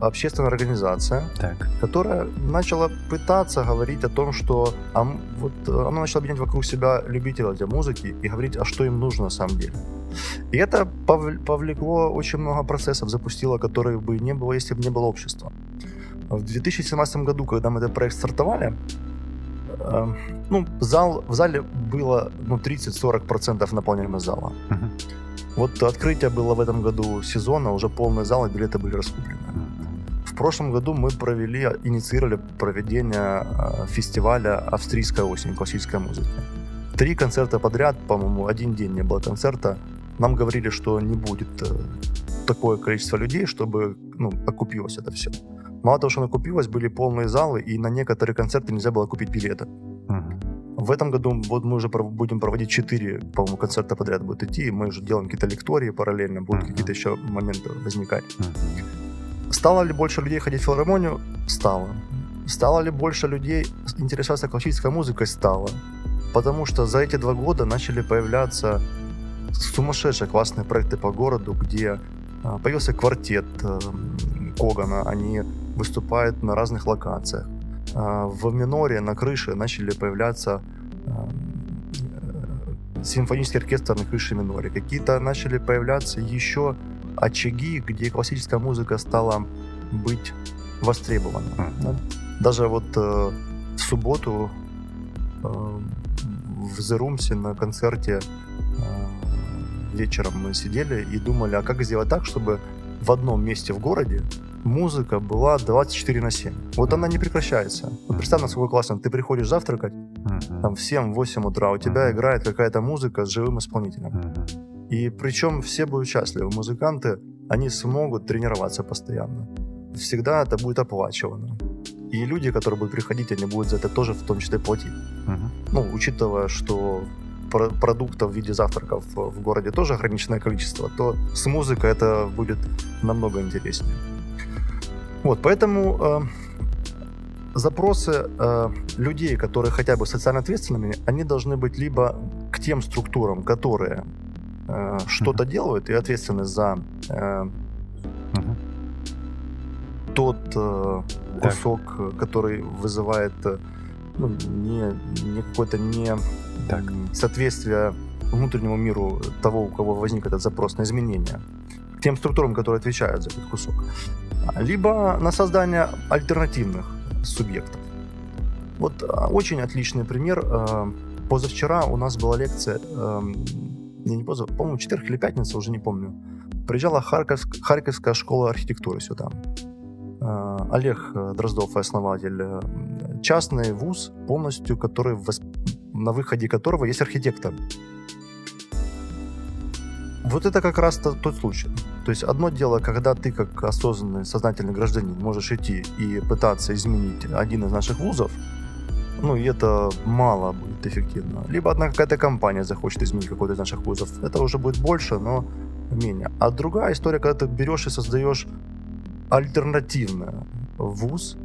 общественная организация, так. которая начала пытаться говорить о том, что а, вот, она начала объединять вокруг себя любителей для музыки и говорить, а что им нужно на самом деле. И это повлекло очень много процессов, запустило, которых бы не было, если бы не было общества. В 2017 году, когда мы этот проект стартовали, Эм, ну, зал, в зале было ну, 30-40% наполняемость зала. Uh-huh. Вот открытие было в этом году сезона, уже полный зал, и билеты были раскуплены. В прошлом году мы провели, инициировали проведение э, фестиваля «Австрийская осень» классической музыки. Три концерта подряд, по-моему, один день не было концерта. Нам говорили, что не будет э, такое количество людей, чтобы ну, окупилось это все. Мало того, что накупилось, были полные залы, и на некоторые концерты нельзя было купить билеты. Угу. В этом году вот мы уже будем проводить 4, по-моему, концерта подряд будут идти, мы уже делаем какие-то лектории параллельно, будут угу. какие-то еще моменты возникать. Угу. Стало ли больше людей ходить в филармонию? Стало. Стало ли больше людей интересоваться классической музыкой? Стало. Потому что за эти два года начали появляться сумасшедшие классные проекты по городу, где а, появился квартет э, Когана, они выступают на разных локациях. А, в миноре на крыше начали появляться э, симфонический оркестр на крыше миноре. Какие-то начали появляться еще очаги, где классическая музыка стала быть востребована. Да? Даже вот э, в субботу э, в The на концерте э, вечером мы сидели и думали, а как сделать так, чтобы в одном месте в городе музыка была 24 на 7. Вот она не прекращается. Вот представь, насколько классно. Ты приходишь завтракать, там в 7-8 утра, у тебя играет какая-то музыка с живым исполнителем. И причем все будут счастливы. Музыканты, они смогут тренироваться постоянно. Всегда это будет оплачивано. И люди, которые будут приходить, они будут за это тоже в том числе платить. Ну, учитывая, что продуктов в виде завтраков в городе тоже ограниченное количество, то с музыкой это будет намного интереснее. Вот, поэтому э, запросы э, людей, которые хотя бы социально ответственными, они должны быть либо к тем структурам, которые э, что-то делают и ответственны за э, uh тот э, кусок, так. который вызывает э, ну, не, не какое-то не так. соответствие внутреннему миру того, у кого возник этот запрос на изменения, тем структурам, которые отвечают за этот кусок, либо на создание альтернативных субъектов. Вот а, очень отличный пример. Э, позавчера у нас была лекция, эм, не, не позавчера, по-моему, четверг или пятница, уже не помню. Приезжала Харьковск, Харьковская школа архитектуры сюда. Э, Олег Дроздов, основатель, э, частный вуз, полностью, который на выходе которого есть архитектор. Вот это как раз тот случай. То есть одно дело, когда ты как осознанный, сознательный гражданин можешь идти и пытаться изменить один из наших вузов, ну и это мало будет эффективно. Либо одна какая-то компания захочет изменить какой-то из наших вузов. Это уже будет больше, но менее. А другая история, когда ты берешь и создаешь альтернативный вуз,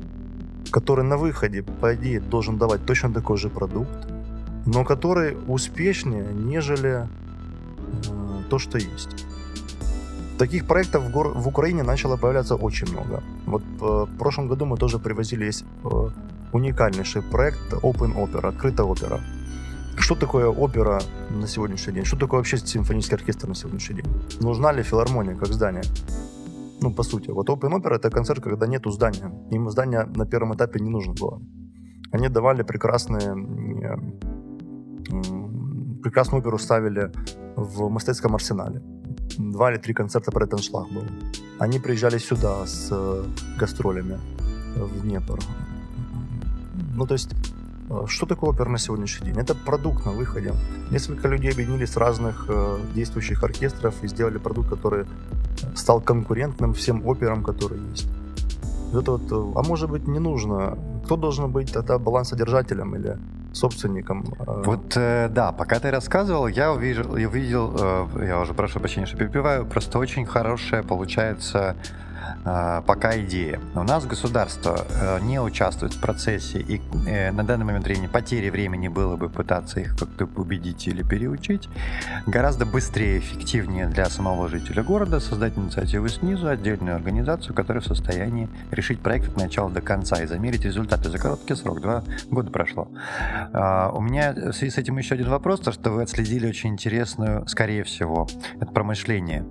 который на выходе, по идее, должен давать точно такой же продукт, но который успешнее, нежели э, то, что есть. Таких проектов в, гор- в Украине начало появляться очень много. Вот э, в прошлом году мы тоже привозили есть э, уникальнейший проект Open Opera, открытая опера. Что такое опера на сегодняшний день? Что такое вообще симфонический оркестр на сегодняшний день? Нужна ли филармония как здание? Ну, по сути. Вот Open Opera — это концерт, когда нету здания. Им здание на первом этапе не нужно было. Они давали прекрасные... Прекрасную оперу ставили в Мастецком арсенале. Два или три концерта про этот шлаг был. Они приезжали сюда с э, гастролями в Днепр. Ну, то есть Э, что такое опера на сегодняшний день? Это продукт на выходе. Несколько людей объединились с разных э, действующих оркестров и сделали продукт, который стал конкурентным всем операм, которые есть. Это вот, э, а может быть не нужно? Кто должен быть тогда балансодержателем или собственником? Э? Вот э, да, пока ты рассказывал, я увидел, я увидел, э, я уже прошу прощения, что перебиваю, просто очень хорошая получается пока идея. У нас государство э, не участвует в процессе, и э, на данный момент времени потери времени было бы пытаться их как-то убедить или переучить. Гораздо быстрее, эффективнее для самого жителя города создать инициативу снизу, отдельную организацию, которая в состоянии решить проект от начала до конца и замерить результаты за короткий срок. Два года прошло. А, у меня в связи с этим еще один вопрос, то что вы отследили очень интересную, скорее всего, это про мышление.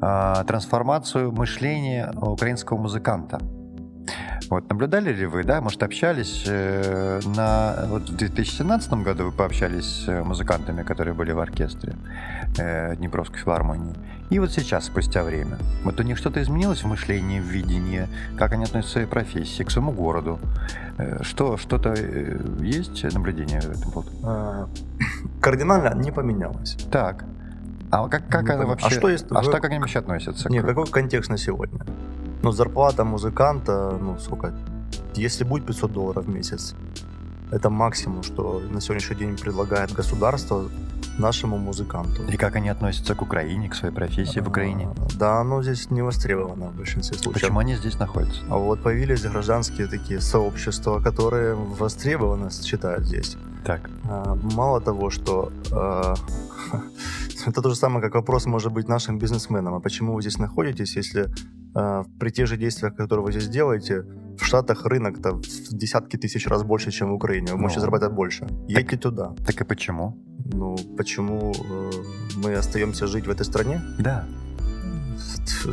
А, трансформацию мышления украинского музыканта. Вот, наблюдали ли вы, да, может, общались э, на... Вот в 2017 году вы пообщались с музыкантами, которые были в оркестре э, Днепровской филармонии. И вот сейчас, спустя время. Вот у них что-то изменилось в мышлении, в видении, как они относятся к своей профессии, к своему городу. Э, что, что-то э, есть наблюдение в этом поводу? А, кардинально не поменялось. Так. А как, как это вообще... А что есть... А вы... что как они вообще относятся? Нет, к... какой контекст на сегодня? Ну, зарплата музыканта, ну, сколько? Если будет 500 долларов в месяц, это максимум, что на сегодняшний день предлагает государство нашему музыканту. И как они относятся к Украине, к своей профессии в Украине? Да, оно здесь не востребовано в большинстве случаев. Почему они здесь находятся? А вот появились гражданские такие сообщества, которые востребованы считают здесь. Так. А, мало того, что а, Это то же самое, как вопрос может быть нашим бизнесменам. А почему вы здесь находитесь, если э, при тех же действиях, которые вы здесь делаете, в Штатах рынок-то в десятки тысяч раз больше, чем в Украине. Вы Ну, можете зарабатывать больше. Едьте туда. Так и почему? Ну, почему э, мы остаемся жить в этой стране? Да.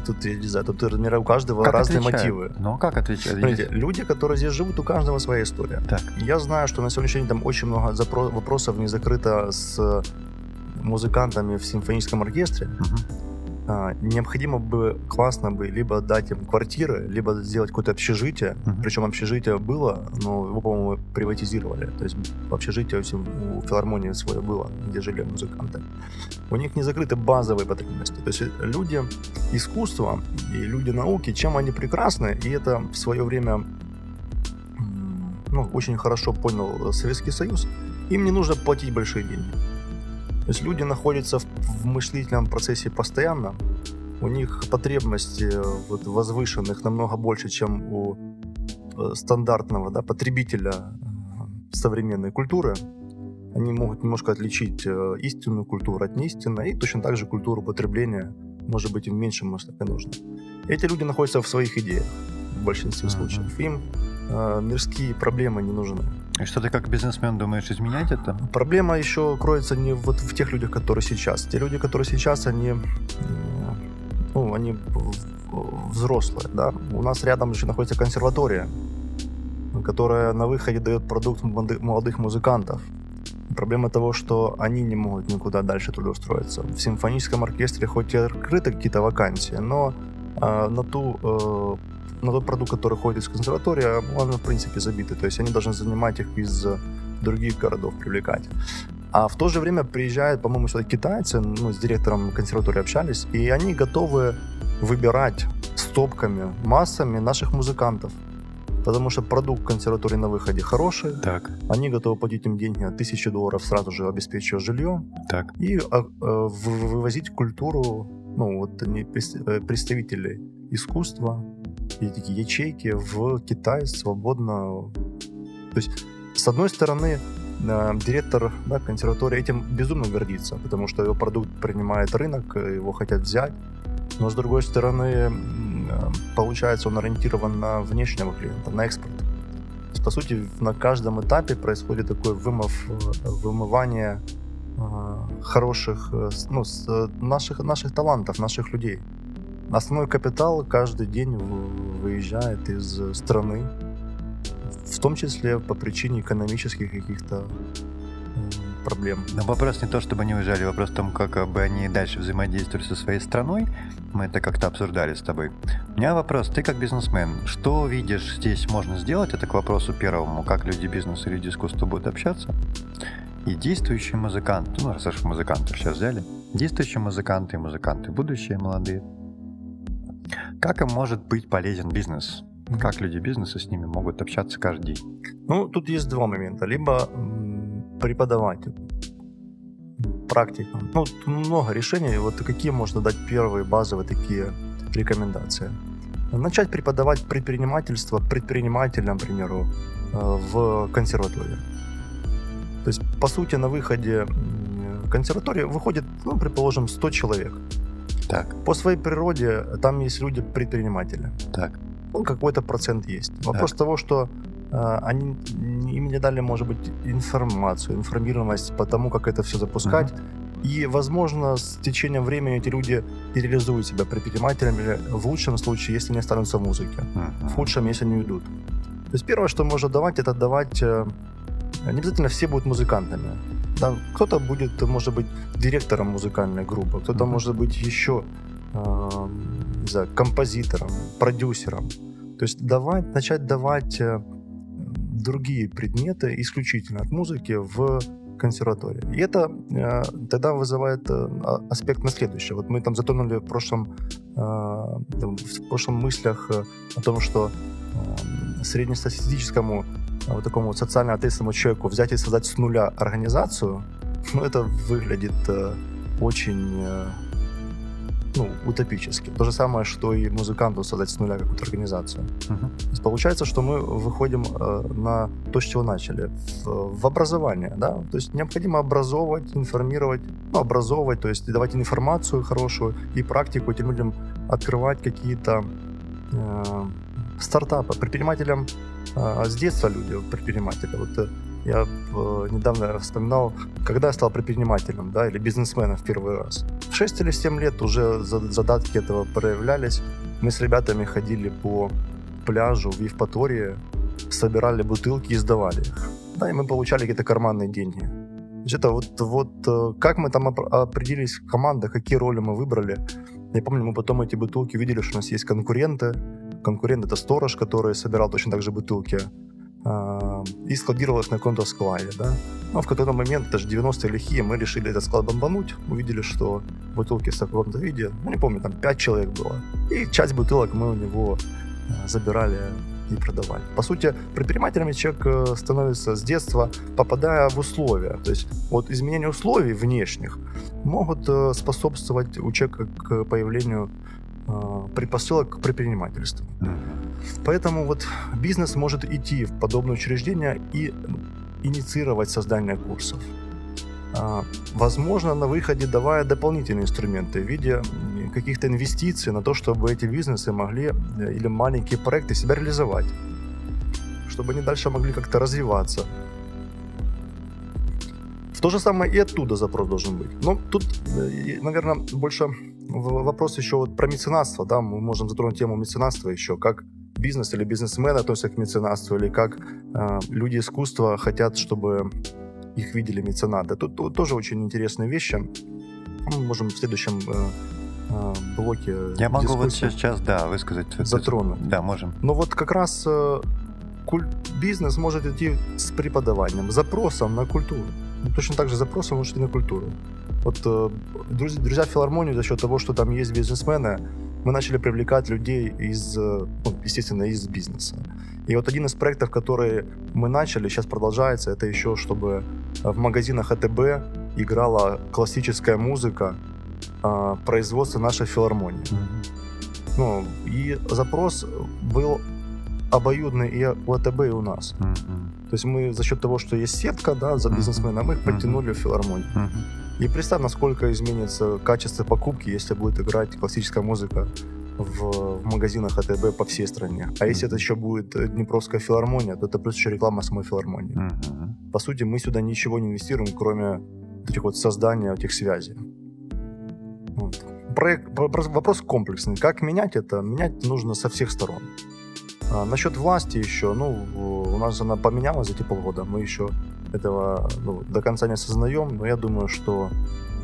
Тут, я не знаю, тут, наверное, у каждого Как разные отвечают? мотивы. Ну, как отвечать? Смотрите, люди, которые здесь живут, у каждого своя история. Так, Я знаю, что на сегодняшний день там очень много запро- вопросов не закрыто с музыкантами в симфоническом оркестре. мгм. А, необходимо бы, классно бы, либо дать им квартиры, либо сделать какое-то общежитие. Мгм. Причем общежитие было, но его, по-моему, приватизировали. То есть общежитие у филармонии свое было, где жили музыканты. У них не закрыты базовые потребности. То есть люди искусства и люди науки, чем они прекрасны, и это в свое время ну, очень хорошо понял Советский Союз, им не нужно платить большие деньги. То есть люди находятся в, в мыслительном процессе постоянно, у них потребности э, вот, возвышенных намного больше, чем у э, стандартного да, потребителя э, современной культуры. Они могут немножко отличить истинную культуру от неистинной, и точно так же культуру потребления может быть им меньше, и нужно. Эти люди находятся в своих идеях в большинстве случаев. Им э, мирские проблемы не нужны. И что ты как бизнесмен думаешь изменять это? Проблема еще кроется не вот в тех людях, которые сейчас. Те люди, которые сейчас, они, ну, они взрослые, да. У нас рядом еще находится консерватория, которая на выходе дает продукт молоды- молодых музыкантов. Проблема того, что они не могут никуда дальше трудоустроиться. В симфоническом оркестре хоть и открыты какие-то вакансии, но а, на ту э, на тот продукт, который ходит из консерватории, он, в принципе, забитый. То есть они должны занимать их из э, других городов, привлекать. А в то же время приезжают, по-моему, сюда китайцы, ну, с директором консерватории общались, и они готовы выбирать стопками, массами наших музыкантов. Потому что продукт консерватории на выходе хороший, Так, они готовы платить им деньги, тысячу долларов сразу же обеспечивая жилье, так. и а, в- вывозить культуру, ну, вот э, представителей искусства ячейки в Китай свободно. То есть, с одной стороны, э, директор да, консерватории этим безумно гордится, потому что его продукт принимает рынок, э, его хотят взять. Но с другой стороны, э, получается, он ориентирован на внешнего клиента, на экспорт. То есть, по сути, на каждом этапе происходит такой вымыв, вымывание хороших, ну, наших, наших талантов, наших людей. Основной капитал каждый день выезжает из страны, в том числе по причине экономических каких-то проблем. Но вопрос не то, чтобы они уезжали, вопрос в том, как бы они дальше взаимодействовали со своей страной. Мы это как-то обсуждали с тобой. У меня вопрос, ты как бизнесмен, что видишь здесь можно сделать? Это к вопросу первому, как люди бизнеса и люди искусства будут общаться. И действующие музыканты, ну раз уж музыкантов сейчас взяли, действующие музыканты и музыканты будущие молодые, как им может быть полезен бизнес? Как люди бизнеса с ними могут общаться каждый день? Ну, тут есть два момента. Либо преподавать практика. Ну, тут много решений. Вот какие можно дать первые базовые такие рекомендации? Начать преподавать предпринимательство предпринимателям, к примеру, э, в консерватории. То есть, по сути, на выходе консерватории выходит, ну, предположим, 100 человек. Так, По своей природе там есть люди-предприниматели. так, Ну, какой-то процент есть. Вопрос того, что э, они им не дали, может быть, информацию, информированность по тому, как это все запускать. И, возможно, с течением времени эти люди реализуют себя предпринимателями в лучшем случае, если не останутся в музыке. Мгм. В худшем, если не уйдут. То есть первое, что можно давать, это давать... э, Не обязательно все будут музыкантами. Да, кто-то будет, может быть, директором музыкальной группы, кто-то Мгм. может быть еще э, не знаю, композитором, продюсером. То есть давать, начать давать э, другие предметы исключительно от музыки в консерватории. И это э, тогда вызывает э, а- аспект на следующее. Вот мы там затронули в прошлом, э, там, в прошлом мыслях э, о том, что э, среднестатистическому вот такому вот социально ответственному человеку взять и создать с нуля организацию, ну, это выглядит э, очень, э, ну, утопически. То же самое, что и музыканту создать с нуля какую-то организацию. Uh-huh. То есть получается, что мы выходим э, на то, с чего начали, в, в образование, да, то есть необходимо образовывать, информировать, ну, образовывать, то есть давать информацию хорошую и практику этим людям открывать какие-то э, стартапы. Предпринимателям э, с детства люди предприниматели. Вот э, я э, недавно вспоминал, когда я стал предпринимателем, да, или бизнесменом в первый раз. В 6 или 7 лет уже задатки этого проявлялись. Мы с ребятами ходили по пляжу в Евпатории, собирали бутылки и сдавали их. Да, и мы получали какие-то карманные деньги. Это вот, вот э, как мы там определились, команда, какие роли мы выбрали. Я помню, мы потом эти бутылки видели, что у нас есть конкуренты. Конкурент — это сторож, который собирал точно так же бутылки и складировалось на каком-то складе, да. Но в какой-то момент, даже 90-е лихие, мы решили этот склад бомбануть, увидели, что бутылки в каком-то виде, ну не помню, там 5 человек было, и часть бутылок мы у него э, забирали и продавали. По сути, предпринимателями человек э, становится с детства, попадая в условия. То есть вот изменение условий внешних могут э, способствовать у человека к появлению предпосылок к предпринимательству. Поэтому вот бизнес может идти в подобное учреждение и инициировать создание курсов. А, возможно, на выходе давая дополнительные инструменты в виде каких-то инвестиций на то, чтобы эти бизнесы могли э, или маленькие проекты себя реализовать, чтобы они дальше могли как-то развиваться. В то же самое и оттуда запрос должен быть. Но тут, э, наверное, больше вопрос еще вот про меценатство, да, мы можем затронуть тему меценатства еще, как бизнес или бизнесмены относятся к меценатству, или как э, люди искусства хотят, чтобы их видели меценаты. Тут, тут тоже очень интересные вещи. Мы можем в следующем э, э, блоке Я могу вот сейчас, да, высказать. Затронуть. Да, можем. Но вот как раз э, куль... бизнес может идти с преподаванием, запросом на культуру. Точно так же может и на культуру. Вот э, друзья, друзья филармонии за счет того, что там есть бизнесмены, мы начали привлекать людей из, э, ну, естественно, из бизнеса. И вот один из проектов, который мы начали, сейчас продолжается, это еще, чтобы в магазинах АТБ играла классическая музыка э, производства нашей филармонии. Mm-hmm. Ну, и запрос был обоюдный и у АТБ, и у нас. Mm-hmm. То есть мы за счет того, что есть сетка, да, за бизнесмена, мы их подтянули в филармонию. И представь, насколько изменится качество покупки, если будет играть классическая музыка в, в магазинах АТБ по всей стране. А если это еще будет Днепровская филармония, то это плюс еще реклама самой филармонии. Uh-huh. По сути, мы сюда ничего не инвестируем, кроме этих вот создания этих связей. Вот. Проект, вопрос комплексный. Как менять это? Менять нужно со всех сторон. А, насчет власти еще, ну, у нас она поменялась за эти полгода. Мы еще этого ну, до конца не осознаем, но я думаю, что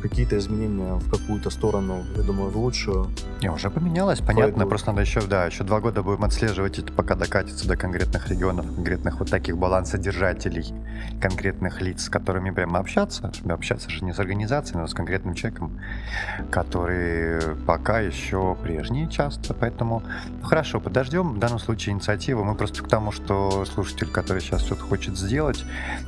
какие-то изменения в какую-то сторону, я думаю, в лучшую. Не, уже поменялось, понятно, пойдут. просто надо еще, да, еще два года будем отслеживать это, пока докатится до конкретных регионов, конкретных вот таких балансодержателей, конкретных лиц, с которыми прямо общаться, общаться же не с организацией, но с конкретным человеком, который пока еще прежний часто, поэтому ну, хорошо, подождем, в данном случае инициативу, мы просто к тому, что слушатель, который сейчас что-то хочет сделать,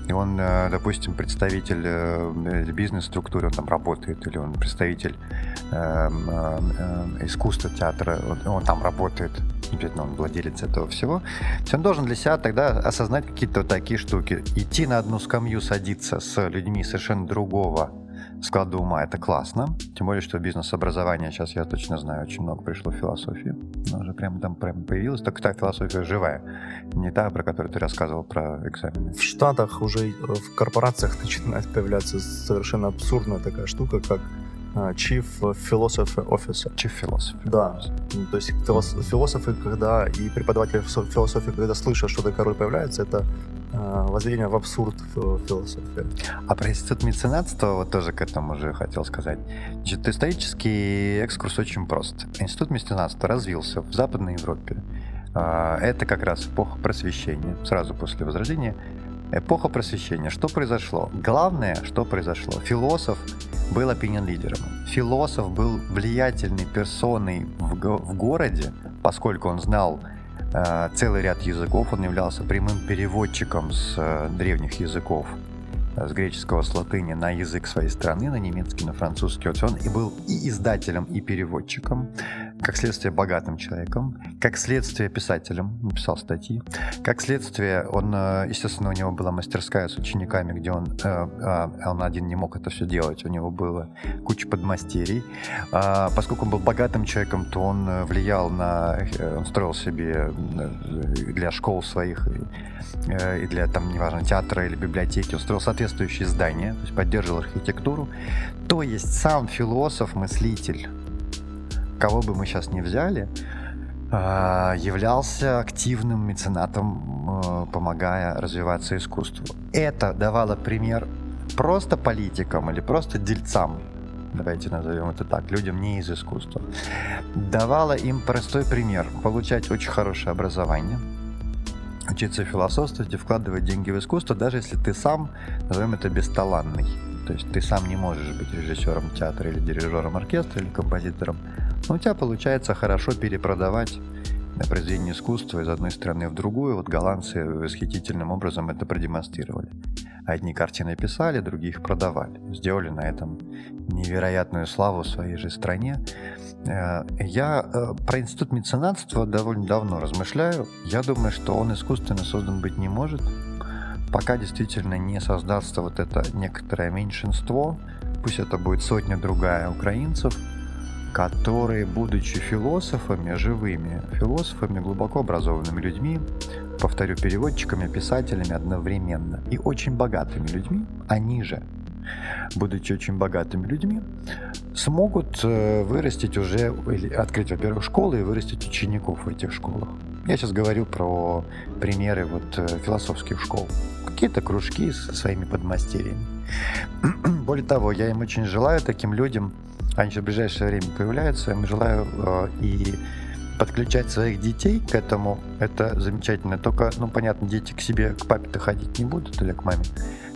и он, э, допустим, представитель э, бизнес-структуры, он там работает работает, или он представитель э, э, искусства театра, он, там работает, обязательно он владелец этого всего, он должен для себя тогда осознать какие-то такие штуки. Идти на одну скамью садиться с людьми совершенно другого склада ума это классно. Тем более, что бизнес-образование сейчас, я точно знаю, очень много пришло философии. Она уже прям там прям появилась. Только та философия живая. Не та, про которую ты рассказывал про экзамены. В Штатах уже в корпорациях начинает появляться совершенно абсурдная такая штука, как Chief Philosophy Officer. Chief Philosophy. Да. То есть философы, когда и преподаватели философии, когда слышат, что такая роль появляется, это Э, воззрение в абсурд философии. А про институт меценатства вот тоже к этому уже хотел сказать. Значит, исторический экскурс очень прост. Институт меценатства развился в Западной Европе. А, это как раз эпоха просвещения, сразу после Возрождения. Эпоха просвещения. Что произошло? Главное, что произошло. Философ был опинион-лидером. Философ был влиятельной персоной в, в городе, поскольку он знал Э, целый ряд языков, он являлся прямым переводчиком с э, древних языков с греческого с латыни на язык своей страны, на немецкий, на французский. Вот он и был и издателем, и переводчиком, как следствие богатым человеком, как следствие писателем, написал статьи, как следствие он, э, естественно, у него была мастерская с учениками, где он, э, э, он один не мог это все делать, у него было куча подмастерий. А, поскольку он был богатым человеком, то он влиял на, он строил себе для школ своих и для, там, неважно, театра или библиотеки, он строил соответствующие здания, то есть поддерживал архитектуру. То есть сам философ, мыслитель, кого бы мы сейчас не взяли, а, являлся активным меценатом, а, помогая развиваться искусству. Это давало пример просто политикам или просто дельцам, давайте назовем это так, людям не из искусства, давало им простой пример – получать очень хорошее образование, учиться философствовать и вкладывать деньги в искусство, даже если ты сам, назовем это, бесталанный. То есть ты сам не можешь быть режиссером театра или дирижером оркестра или композитором, но у тебя получается хорошо перепродавать произведение искусства из одной страны в другую. Вот голландцы восхитительным образом это продемонстрировали. Одни картины писали, другие их продавали. Сделали на этом невероятную славу в своей же стране. Э, я э, про институт меценатства довольно давно размышляю. Я думаю, что он искусственно создан быть не может, пока действительно не создастся вот это некоторое меньшинство, пусть это будет сотня другая украинцев, которые, будучи философами, живыми философами, глубоко образованными людьми, повторю, переводчиками, писателями одновременно и очень богатыми людьми, они же, будучи очень богатыми людьми, смогут э, вырастить уже, или открыть, во-первых, школы и вырастить учеников в этих школах. Я сейчас говорю про примеры вот э, философских школ. Какие-то кружки со своими подмастерьями. Более того, я им очень желаю, таким людям, они сейчас в ближайшее время появляются, я желаю э, и подключать своих детей к этому, это замечательно. Только, ну, понятно, дети к себе, к папе-то ходить не будут или к маме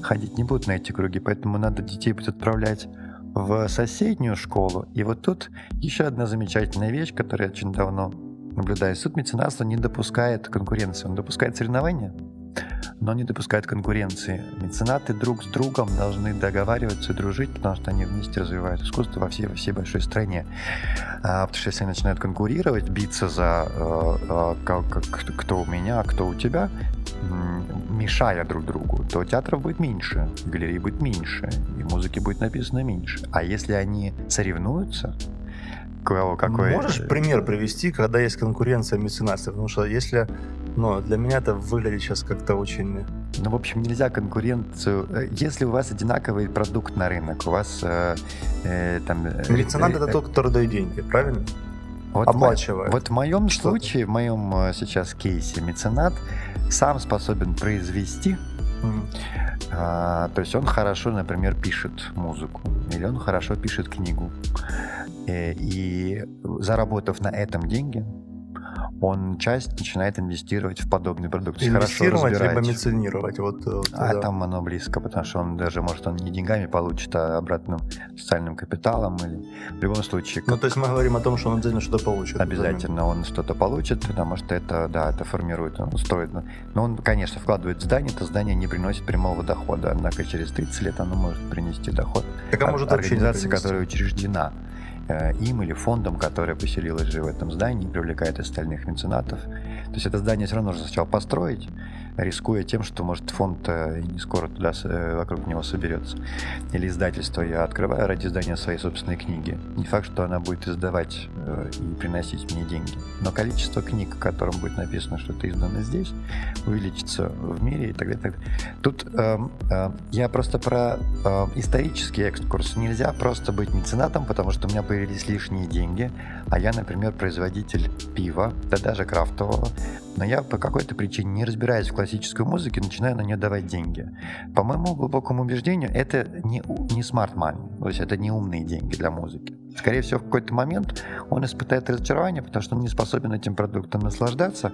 ходить не будут на эти круги, поэтому надо детей будет отправлять в соседнюю школу. И вот тут еще одна замечательная вещь, которую я очень давно наблюдаю. Суд меценатства не допускает конкуренции, он допускает соревнования, но не допускает конкуренции. Меценаты друг с другом должны договариваться, дружить, потому что они вместе развивают искусство во всей, во всей большой стране. А, потому что если они начинают конкурировать, биться за э, э, кто у меня, кто у тебя, мешая друг другу, то театров будет меньше, галерей будет меньше, и музыки будет написано меньше. А если они соревнуются, кого какой... Можешь пример привести, когда есть конкуренция меценатства? Потому что если... Ну, для меня это выглядит сейчас как-то очень... Ну, в общем, нельзя конкуренцию... Э, если у вас одинаковый продукт на рынок, у вас э, э, там... Э, Меценат э, это тот, который дает деньги, правильно? Вот Оплачивает. Вот в моем что случае, в моем э, сейчас кейсе, меценат сам способен произвести Mm-hmm. А, то есть он хорошо, например, пишет музыку, или он хорошо пишет книгу. Э, и заработав на этом деньги, он часть начинает инвестировать в подобный продукт. Инвестировать либо меценировать. Вот, вот, а да. там оно близко, потому что он даже, может, он не деньгами получит, а обратным социальным капиталом или в любом случае. Как... Ну, то есть мы говорим о том, что он обязательно что-то получит. Обязательно он что-то получит, потому что это, да, это формирует, он строит. Но он, конечно, вкладывает в здание, это здание не приносит прямого дохода, однако через 30 лет оно может принести доход. Так, а может Организация, которая учреждена Э, им или фондом, которое поселилось же в этом здании, привлекает остальных меценатов. То есть это здание все равно нужно сначала построить, рискуя тем, что, может, фонд э, не скоро туда э, вокруг него соберется. Или издательство я открываю ради издания своей собственной книги. Не факт, что она будет издавать и приносить мне деньги. Но количество книг, в котором будет написано, что это издано здесь, увеличится в мире и так далее. Тут э, э, я просто про э, исторический экскурс. Нельзя просто быть меценатом, потому что у меня появились лишние деньги, а я, например, производитель пива, да даже крафтового, но я по какой-то причине, не разбираясь в классической музыке, начинаю на нее давать деньги. По моему глубокому убеждению, это не, не smart money, то есть это не умные деньги для музыки. Скорее всего, в какой-то момент он испытает разочарование, потому что он не способен этим продуктом наслаждаться.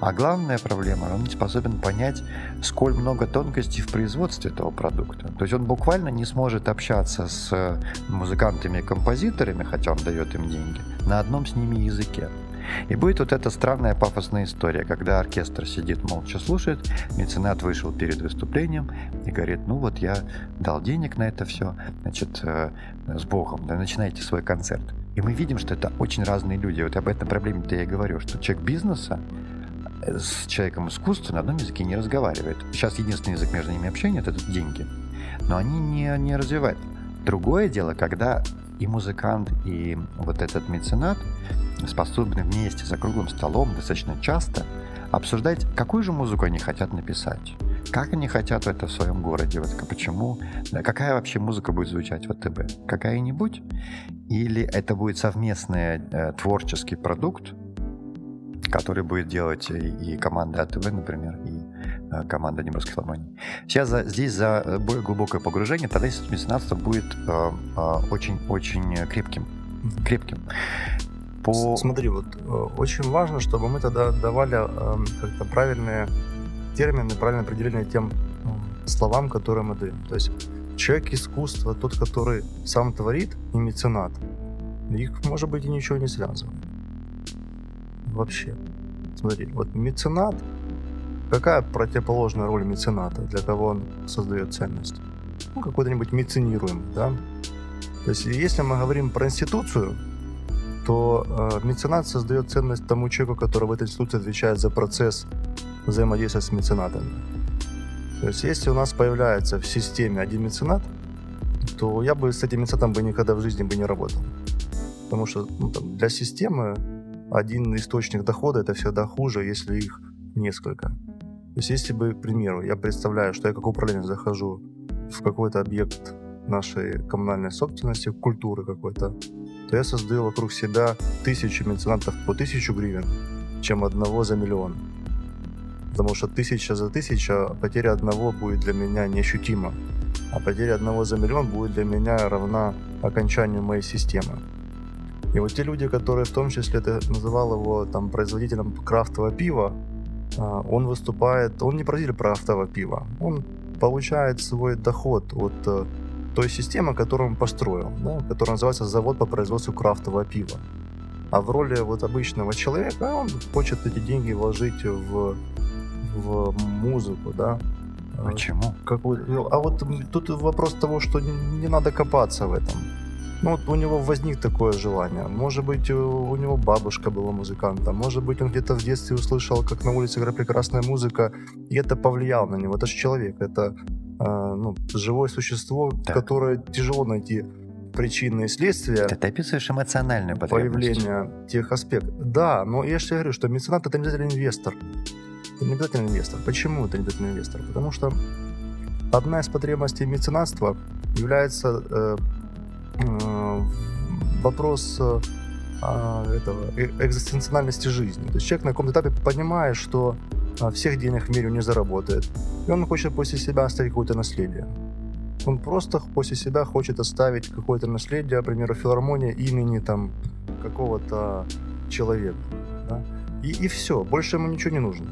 А главная проблема, он не способен понять, сколь много тонкостей в производстве этого продукта. То есть он буквально не сможет общаться с музыкантами и композиторами, хотя он дает им деньги, на одном с ними языке. И будет вот эта странная пафосная история, когда оркестр сидит молча слушает, меценат вышел перед выступлением и говорит, ну вот я дал денег на это все, значит, э, с Богом, да, начинайте свой концерт. И мы видим, что это очень разные люди. Вот об этой проблеме-то я и говорю, что человек бизнеса э, с человеком искусства на одном языке не разговаривает. Сейчас единственный язык между ними общения – это деньги. Но они не, не развивают. Другое дело, когда и музыкант, и вот этот меценат способны вместе за круглым столом достаточно часто обсуждать, какую же музыку они хотят написать, как они хотят это в своем городе, вот почему, какая вообще музыка будет звучать в АТБ, какая-нибудь, или это будет совместный э, творческий продукт, который будет делать и, и команда АТВ, например, и команда Неморской филармонии. Сейчас за, здесь за более глубокое погружение тогда меценатство будет очень-очень э, э, крепким. Крепким. По... Смотри, вот э, очень важно, чтобы мы тогда давали э, как-то правильные термины, правильное определение тем э, словам, которые мы даем. То есть человек искусства, тот, который сам творит, и меценат, их, может быть, и ничего не связывает вообще. Смотри, вот меценат, какая противоположная роль мецената, для кого он создает ценность? Ну, какой-то-нибудь меценируемый, да? То есть, если мы говорим про институцию, то э, меценат создает ценность тому человеку, который в этой институции отвечает за процесс взаимодействия с меценатами. То есть, если у нас появляется в системе один меценат, то я бы с этим меценатом бы никогда в жизни бы не работал. Потому что ну, там, для системы один источник дохода это всегда хуже, если их несколько. То есть если бы, к примеру, я представляю, что я как управленец захожу в какой-то объект нашей коммунальной собственности, культуры какой-то, то я создаю вокруг себя тысячу меценатов по тысячу гривен, чем одного за миллион. Потому что тысяча за тысяча, потеря одного будет для меня неощутима. А потеря одного за миллион будет для меня равна окончанию моей системы. И вот те люди, которые в том числе, ты называл его там производителем крафтового пива, а, он выступает, он не производитель крафтового пива, он получает свой доход от э, той системы, которую он построил, да, которая называется завод по производству крафтового пива. А в роли вот обычного человека он хочет эти деньги вложить в, в музыку, да. Почему? Какой, а вот тут вопрос того, что не надо копаться в этом. Ну, вот у него возник такое желание. Может быть, у него бабушка была музыкантом. Может быть, он где-то в детстве услышал, как на улице играет прекрасная музыка, и это повлияло на него. Это же человек, это э, ну, живое существо, так. которое тяжело найти причины и следствия. Ты описываешь эмоциональное появление тех аспектов. Да, но я же говорю, что меценат это не обязательно инвестор. Это не обязательно инвестор. Почему это не обязательно инвестор? Потому что одна из потребностей меценатства является э, Э, вопрос э, этого э, экзистенциальности жизни. То есть человек на каком-то этапе понимает, что всех денег в мире не заработает, и он хочет после себя оставить какое-то наследие. Он просто после себя хочет оставить какое-то наследие, к примеру, филармония имени там какого-то человека. Да? И, и все, больше ему ничего не нужно.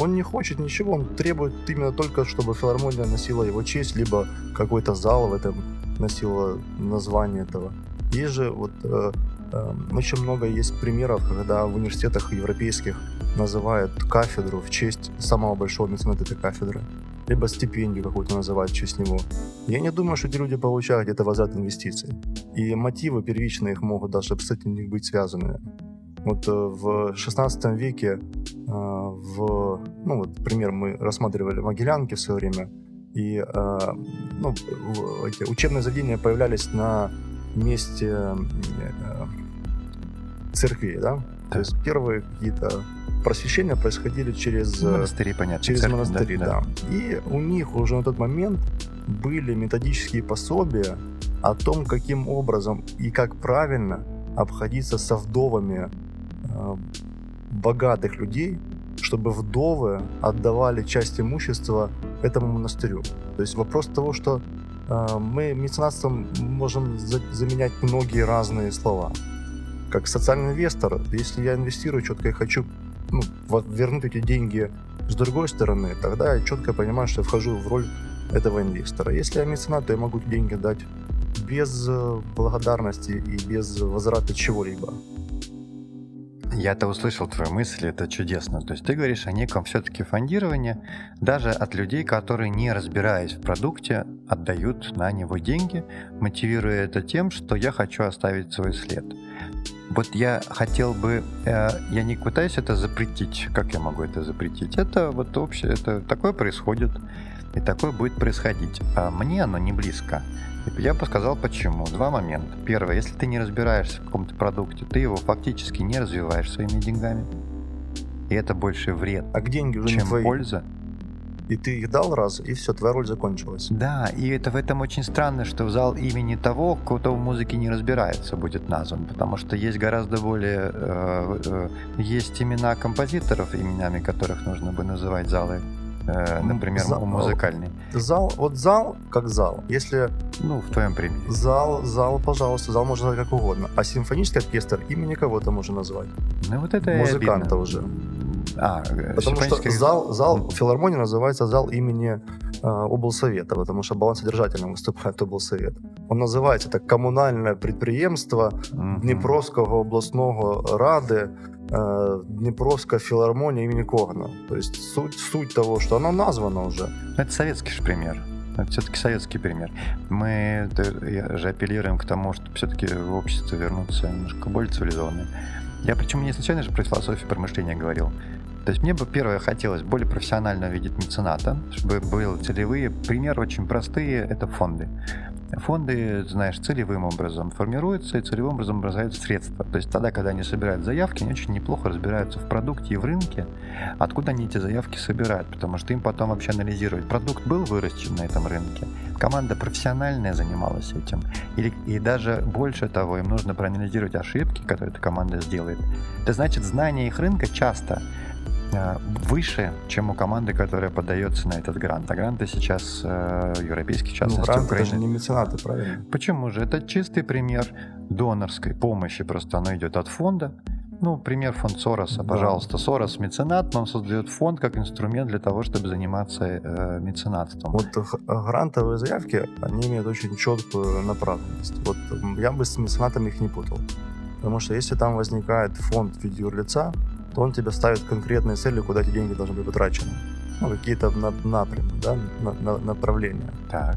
Он не хочет ничего, он требует именно только, чтобы филармония носила его честь, либо какой-то зал в этом носило название этого. Есть же вот э, э, очень много есть примеров, когда в университетах европейских называют кафедру в честь самого большого мецената этой кафедры, либо стипендию какую-то называют в честь него. Я не думаю, что эти люди получают где-то возврат инвестиций. И мотивы первичные их могут даже, кстати, не быть связаны. Вот э, в 16 веке, э, в, ну вот, пример, мы рассматривали Могилянки в свое время, и э, ну, эти учебные заведения появлялись на месте церкви, да? да? То есть первые какие-то просвещения происходили через монастыри, понятно, через церковь, монастыри, да, да. да. И у них уже на тот момент были методические пособия о том, каким образом и как правильно обходиться со вдовами богатых людей, чтобы вдовы отдавали часть имущества этому монастырю. То есть вопрос того, что э, мы меценатством можем за- заменять многие разные слова. Как социальный инвестор, если я инвестирую четко и хочу ну, вернуть эти деньги с другой стороны, тогда я четко понимаю, что я вхожу в роль этого инвестора. Если я меценат, то я могу деньги дать без э, благодарности и без возврата чего-либо. Я-то услышал твою мысль, это чудесно. То есть ты говоришь о неком все-таки фондировании, даже от людей, которые, не разбираясь в продукте, отдают на него деньги, мотивируя это тем, что я хочу оставить свой след. Вот я хотел бы, э, я не пытаюсь это запретить. Как я могу это запретить? Это вот общее, это такое происходит, и такое будет происходить. А мне оно не близко. Я бы сказал почему. Два момента. Первое, если ты не разбираешься в каком-то продукте, ты его фактически не развиваешь своими деньгами. И это больше вред, А деньги уже чем твои. польза. И ты их дал раз, и все, твоя роль закончилась. Да, и это в этом очень странно, что в зал имени того, кто в музыке не разбирается, будет назван, потому что есть гораздо более... э, э, есть имена композиторов, именами которых нужно бы называть залы, например, зал- музыкальный. Зал, вот зал как зал. Если Ну, в твоем примере. зал, зал, пожалуйста, зал можно назвать как угодно. А симфонический оркестр имени кого-то можно назвать. Ну, вот это Музыканта уже. А, э, Потому что симфонический- зал, зал Мгм. филармонии называется зал имени э, облсовета, потому что баланс содержательным выступает облсовет. Он называется так коммунальное предприемство Мгм. Дніпровського обласного ради э, Дніпровська філармонія імені Когана. То есть суть, суть того, что оно названо уже. Ну, Это советский же пример. Это все-таки советский пример. Мы т- я же апеллируем к тому, чтобы все-таки в общество вернуться немножко более цивилизованное. Я причем не случайно же про философию, про мышление говорил. То есть мне бы первое хотелось более профессионально видеть мецената, чтобы были целевые. Примеры очень простые – это фонды. Фонды, знаешь, целевым образом формируются и целевым образом образуются средства. То есть тогда, когда они собирают заявки, они очень неплохо разбираются в продукте и в рынке, откуда они эти заявки собирают, потому что им потом вообще анализировать, продукт был выращен на этом рынке, команда профессиональная занималась этим, или, и даже больше того, им нужно проанализировать ошибки, которые эта команда сделает. Это значит, знание их рынка часто выше, чем у команды, которая подается на этот грант. А гранты сейчас э, европейские, в Ну, частности, грант это Украины. же не меценаты, правильно? Почему же? Это чистый пример донорской помощи, просто оно идет от фонда. Ну, пример фонд Сороса, Да. пожалуйста. Сорос меценат, но он создает фонд как инструмент для того, чтобы заниматься э, меценатством. Вот грантовые заявки, они имеют очень четкую направленность. Вот я бы с меценатами их не путал. Потому что если там возникает фонд в виде юрлица, то он тебе ставит конкретные цели, куда эти деньги должны быть потрачены. Ну, какие-то на- напрямы, да, на- на- направления. Так.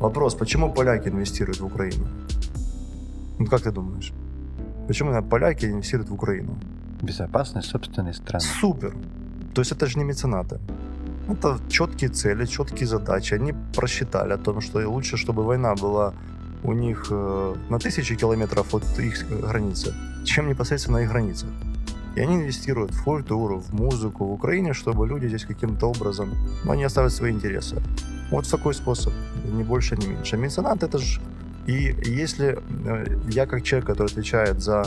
Вопрос, почему поляки инвестируют в Украину? Ну, как ты думаешь? Почему именно поляки инвестируют в Украину? Безопасность собственной страны. Супер! То есть это же не меценаты. Это четкие цели, четкие задачи. Они просчитали о том, что и лучше, чтобы война была у них э, на тысячи километров от их границы, чем непосредственно на их границах. И они инвестируют в культуру, в музыку в Украине, чтобы люди здесь каким-то образом, ну, они оставят свои интересы. Вот такой способ, ни больше, ни меньше. Меценат это же... И если э, я как человек, который отвечает за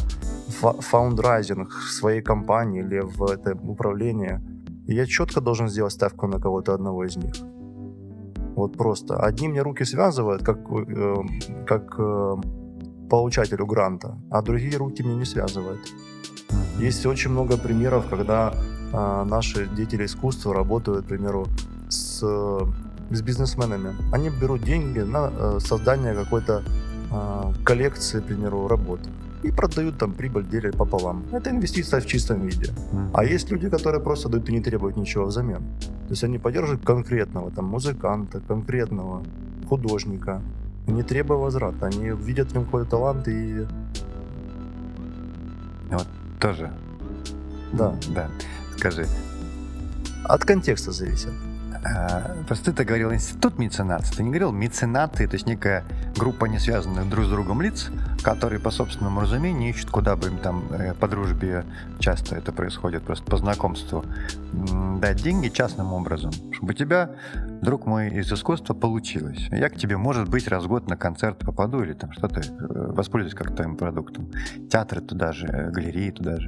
фа- фаундрайзинг своей компании или в это управление, я четко должен сделать ставку на кого-то одного из них. Вот просто. Одни мне руки связывают, как, э, как э, получателю гранта, а другие руки мне не связывают. Есть очень много примеров, когда а, наши деятели искусства работают, к примеру, с, с бизнесменами. Они берут деньги на э, создание какой-то а, коллекции, к примеру, работ. И продают там прибыль, делят пополам. Это инвестиция в чистом виде. А есть люди, которые просто дают и не требуют ничего взамен. То есть они поддерживают конкретного там музыканта, конкретного художника, не требуя возврата. Они видят в нем какой-то талант и Тоже. Да. Да. Скажи, от контекста зависит. А, Просто ты говорил институт меценатства, ты не говорил меценаты, то есть некая группа не связанных друг с другом лиц, которые по собственному разумению ищут, куда бы им там э, по дружбе, часто это происходит просто по знакомству, дать деньги частным образом, чтобы у тебя, друг мой, из искусства получилось. Я к тебе, может быть, раз в год на концерт попаду или там что-то, э, воспользуюсь как твоим продуктом. Театры туда же, э, галереи туда же.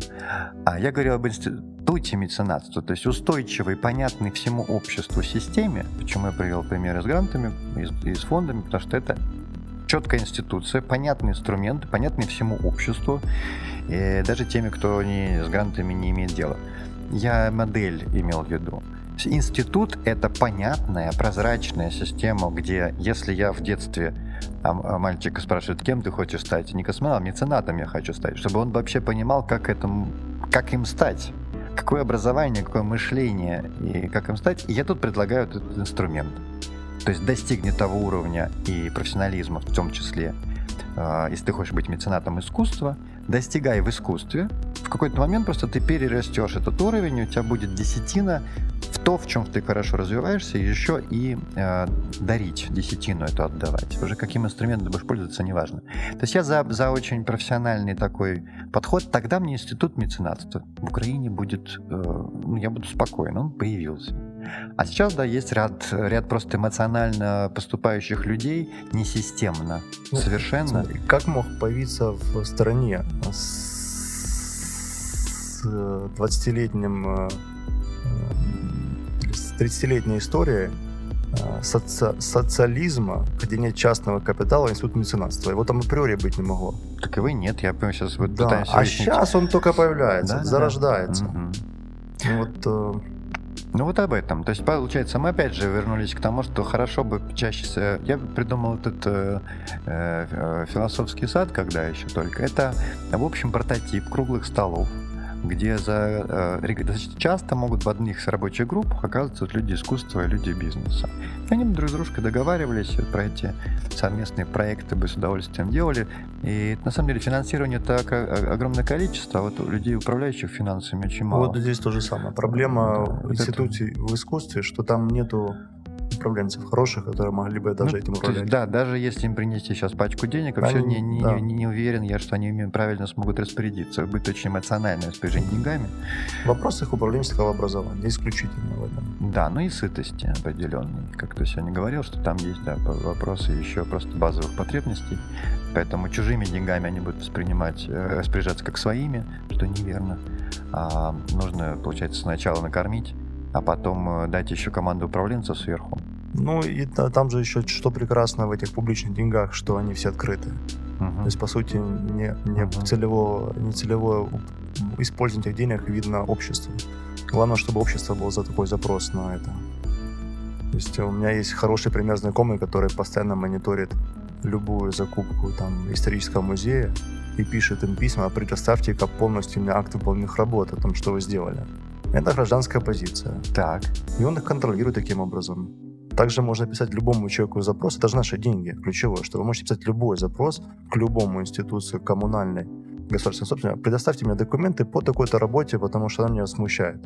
А я говорил об институте меценатства, то есть устойчивой, понятной всему обществу системе, почему я привел примеры с грантами и с фондами, потому что это четкая институция, понятный инструмент, понятный всему обществу, и даже теми, кто не, с грантами не имеет дела. Я модель имел в виду. Институт — это понятная, прозрачная система, где, если я в детстве а, мальчика спрашивает, кем ты хочешь стать, не космонавтом, а меценатом я хочу стать, чтобы он вообще понимал, как, этому, как им стать? Какое образование, какое мышление и как им стать? И я тут предлагаю этот инструмент. То есть достигнет того уровня и профессионализма в том числе, э, если ты хочешь быть меценатом искусства, достигай в искусстве, в какой-то момент просто ты перерастешь этот уровень, у тебя будет десятина в то, в чем ты хорошо развиваешься, и еще и э, дарить десятину эту отдавать. Уже каким инструментом ты будешь пользоваться, неважно. То есть я за, за очень профессиональный такой подход. Тогда мне институт меценатства в Украине будет, э, ну, я буду спокоен, он появился. А сейчас, да, есть ряд, ряд просто эмоционально поступающих людей, несистемно, ну, совершенно. Смотри, как мог появиться в стране с 20-летним, э, с 30-летней историей э, соци социализма, где нет частного капитала, институт меценатства. Его там априори быть не могло. Так его нет, я понимаю, сейчас вот да. пытаюсь А выяснить. сейчас он только появляется, да, зарождается. Да. Угу. Вот, э... Ну вот об этом. То есть, получается, мы опять же вернулись к тому, что хорошо бы чаще... Я придумал этот э, э, философский сад, когда еще только. Это, в общем, прототип круглых столов, где за, э, достаточно часто могут в одних рабочих группах оказываться вот люди искусства и люди бизнеса. И они друг с дружкой договаривались про эти совместные проекты, бы с удовольствием делали. И на самом деле финансирование это огромное количество, а вот людей, управляющих финансами, очень мало. Вот здесь то же самое. Проблема да, институций это... в искусстве, что там нету управленцев хороших, которые могли бы даже ну, этим управлять. Есть, да, даже если им принести сейчас пачку денег, вообще они, не, да. не, не уверен я, что они ими правильно смогут распорядиться, быть очень эмоционально распоряжение деньгами. Вопрос их управленческого образования исключительно в этом. Да, ну и сытости определенной. Как ты сегодня говорил, что там есть да, вопросы еще просто базовых потребностей. Поэтому чужими деньгами они будут воспринимать, э, распоряжаться как своими, что неверно. А нужно, получается, сначала накормить, а потом э, дать еще команду управленцев сверху. Ну и там же еще что прекрасно в этих публичных деньгах, что они все открыты. Uh-huh. То есть, по сути, не, не, uh-huh. целевое, не целевое использование этих денег видно обществу. Главное, чтобы общество было за такой запрос на это. То есть у меня есть хороший пример знакомый, который постоянно мониторит любую закупку там, исторического музея и пишет им письма, предоставьте-ка полностью мне акты выполненных работ о том, что вы сделали. Это гражданская позиция. Так. И он их контролирует таким образом. Также можно писать любому человеку запрос. Это же наши деньги, ключевое, что вы можете писать любой запрос к любому институции коммунальной, государственной собственности. Предоставьте мне документы по такой-то работе, потому что она меня смущает.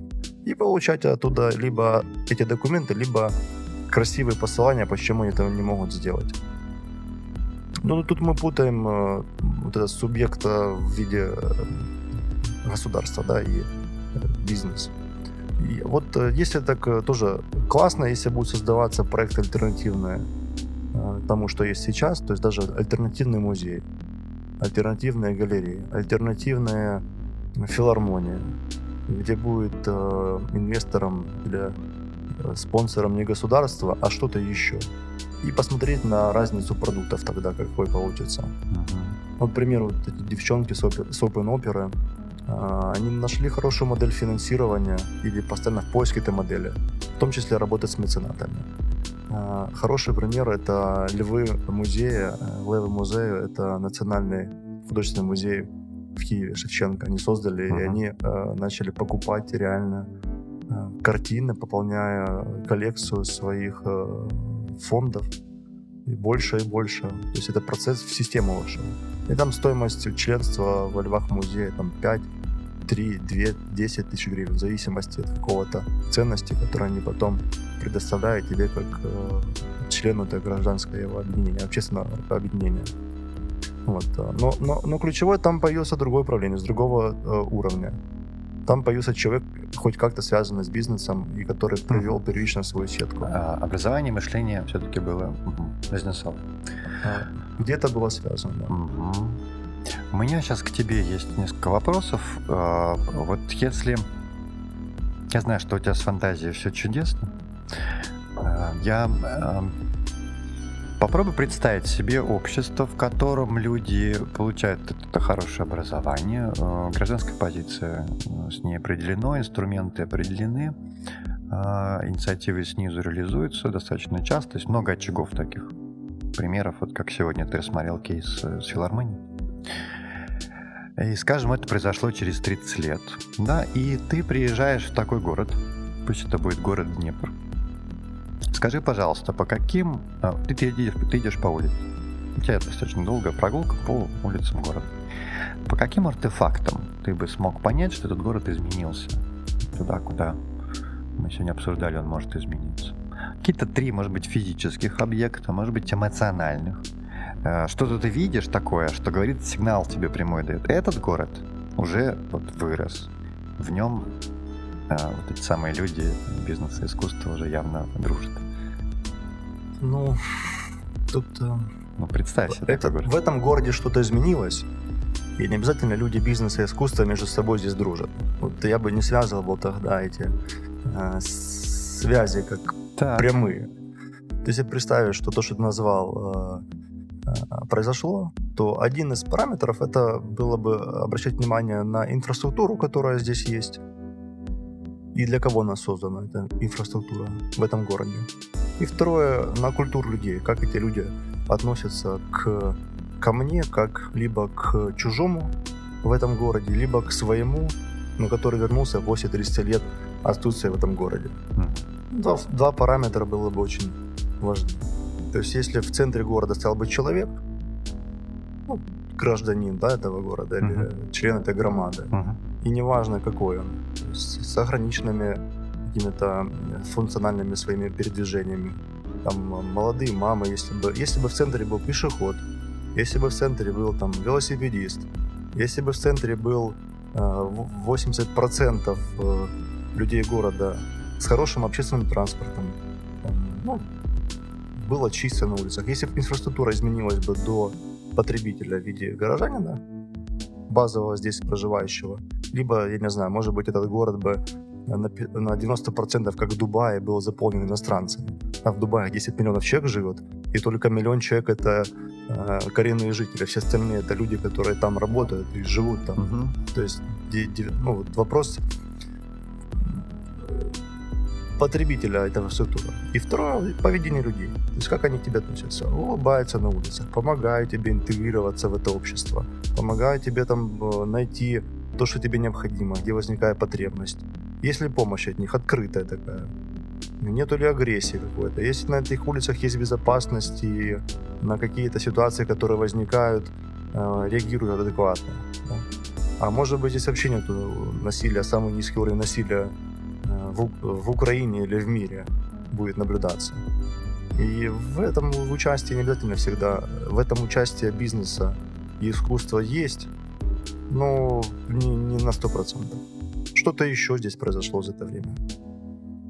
И получать оттуда либо эти документы, либо красивые посылания, почему они этого не могут сделать. Ну, тут мы путаем э, вот этот субъект в виде э, государства, да, и бизнес. И вот э, если так э, тоже классно, если будет создаваться проект альтернативный э, тому, что есть сейчас, то есть даже альтернативный музей, альтернативные галереи, альтернативная филармония, где будет инвестором или спонсором не государство, а что-то еще. И посмотреть на разницу продуктов тогда, какой получится. Uh-huh. Вот, к примеру, вот эти девчонки с, опер, с Open Opera, они нашли хорошую модель финансирования или постоянно в поиске этой модели, в том числе работать с меценатами. А, хороший пример — это Львы музея. Левы музею — это национальный художественный музей в Киеве, Шевченко. Они создали, uh-huh. и они э, начали покупать реально э, картины, пополняя коллекцию своих э, фондов и больше и больше. То есть это процесс в систему вошел. И там стоимость членства во Львах музея там 5, 3, 2, 10 тысяч гривен, в зависимости от какого-то ценности, которую они потом предоставляют тебе как э, члену этого гражданского объединения, общественного объединения. Вот. Э, но, но, но ключевое там появился другое управление, с другого э, уровня. Там появился человек, хоть как-то связанный с бизнесом, и который привел первично свою сетку. А, образование, мышление все-таки было угу, бизнесом. А, где-то было связано, да. Угу. У меня сейчас к тебе есть несколько вопросов. А, вот если... Я знаю, что у тебя с фантазией все чудесно. А, я Попробуй представить себе общество, в котором люди получают это хорошее образование, гражданская позиция с ней определена, инструменты определены, инициативы снизу реализуются достаточно часто, есть много очагов таких примеров, вот как сегодня ты рассмотрел кейс с филармонией. И, скажем, это произошло через 30 лет, да, и ты приезжаешь в такой город, пусть это будет город Днепр. Скажи, пожалуйста, по каким... а, Ты, ты, идешь, ты идешь по улице, у тебя достаточно долгая прогулка по улицам города. По каким артефактам ты бы смог понять, что этот город изменился? Туда, куда мы сегодня обсуждали, он может измениться. Какие-то три, может быть, физических объекта, может быть, эмоциональных. Э, Что-то ты видишь такое, что говорит, сигнал тебе прямой дает. Этот город уже вот вырос. В нем э, вот эти самые люди бизнеса и искусства уже явно дружат. Ну, тут... э, Ну, представь себе это, в этом городе что-то изменилось, и не обязательно люди бизнеса и искусства между собой здесь дружат. Вот я бы не связывал бы тогда эти э, связи как Так. прямые. То есть, если представить, что то, что ты назвал, э, произошло, то один из параметров это было бы обращать внимание на инфраструктуру, которая здесь есть, и для кого она создана, эта инфраструктура в этом городе. И второе, на культуру людей, как эти люди относятся к, ко мне, как либо к чужому в этом городе, либо к своему, но который вернулся после 30 лет отсутствия в этом городе. Два, два параметра было бы очень важны. То есть, если в центре города стоял бы человек, ну, гражданин да, этого города или Мгм. член этой громады, Мгм. и неважно какой он, с ограниченными какими-то функциональными своими передвижениями. Там м, молодые мамы, если бы, если бы в центре был пешеход, если бы в центре был там велосипедист, если бы в центре был э, в- 80% э, людей города с хорошим общественным транспортом, там, ну, было чисто на улицах. Если бы инфраструктура изменилась бы до потребителя в виде горожанина, базового здесь проживающего, либо, я не знаю, может быть, этот город бы на, пи- на 90% как Дубай был заполнен иностранцами. А в Дубае 10 миллионов человек живет, и только миллион человек это э, коренные жители. Все остальные это люди, которые там работают и живут там. Мгм. То есть де- де- ну, вот вопрос потребителя этого структуры. И второе — поведение людей. То есть как они к тебе относятся. Улыбаются на улицах, помогают тебе интегрироваться в это общество, помогают тебе там э, найти то, что тебе необходимо, где возникает потребность. Есть ли помощь от них, открытая такая? Нету ли агрессии какой-то? Если на этих улицах есть безопасность и на какие-то ситуации, которые возникают, э, реагируют адекватно. да? А может быть, здесь вообще нет насилия, самый низкий уровень насилия в, в Украине или в мире будет наблюдаться. И в этом участии не обязательно всегда, в этом участие бизнеса и искусства есть, но не, не на 100%. Что-то еще здесь произошло за это время.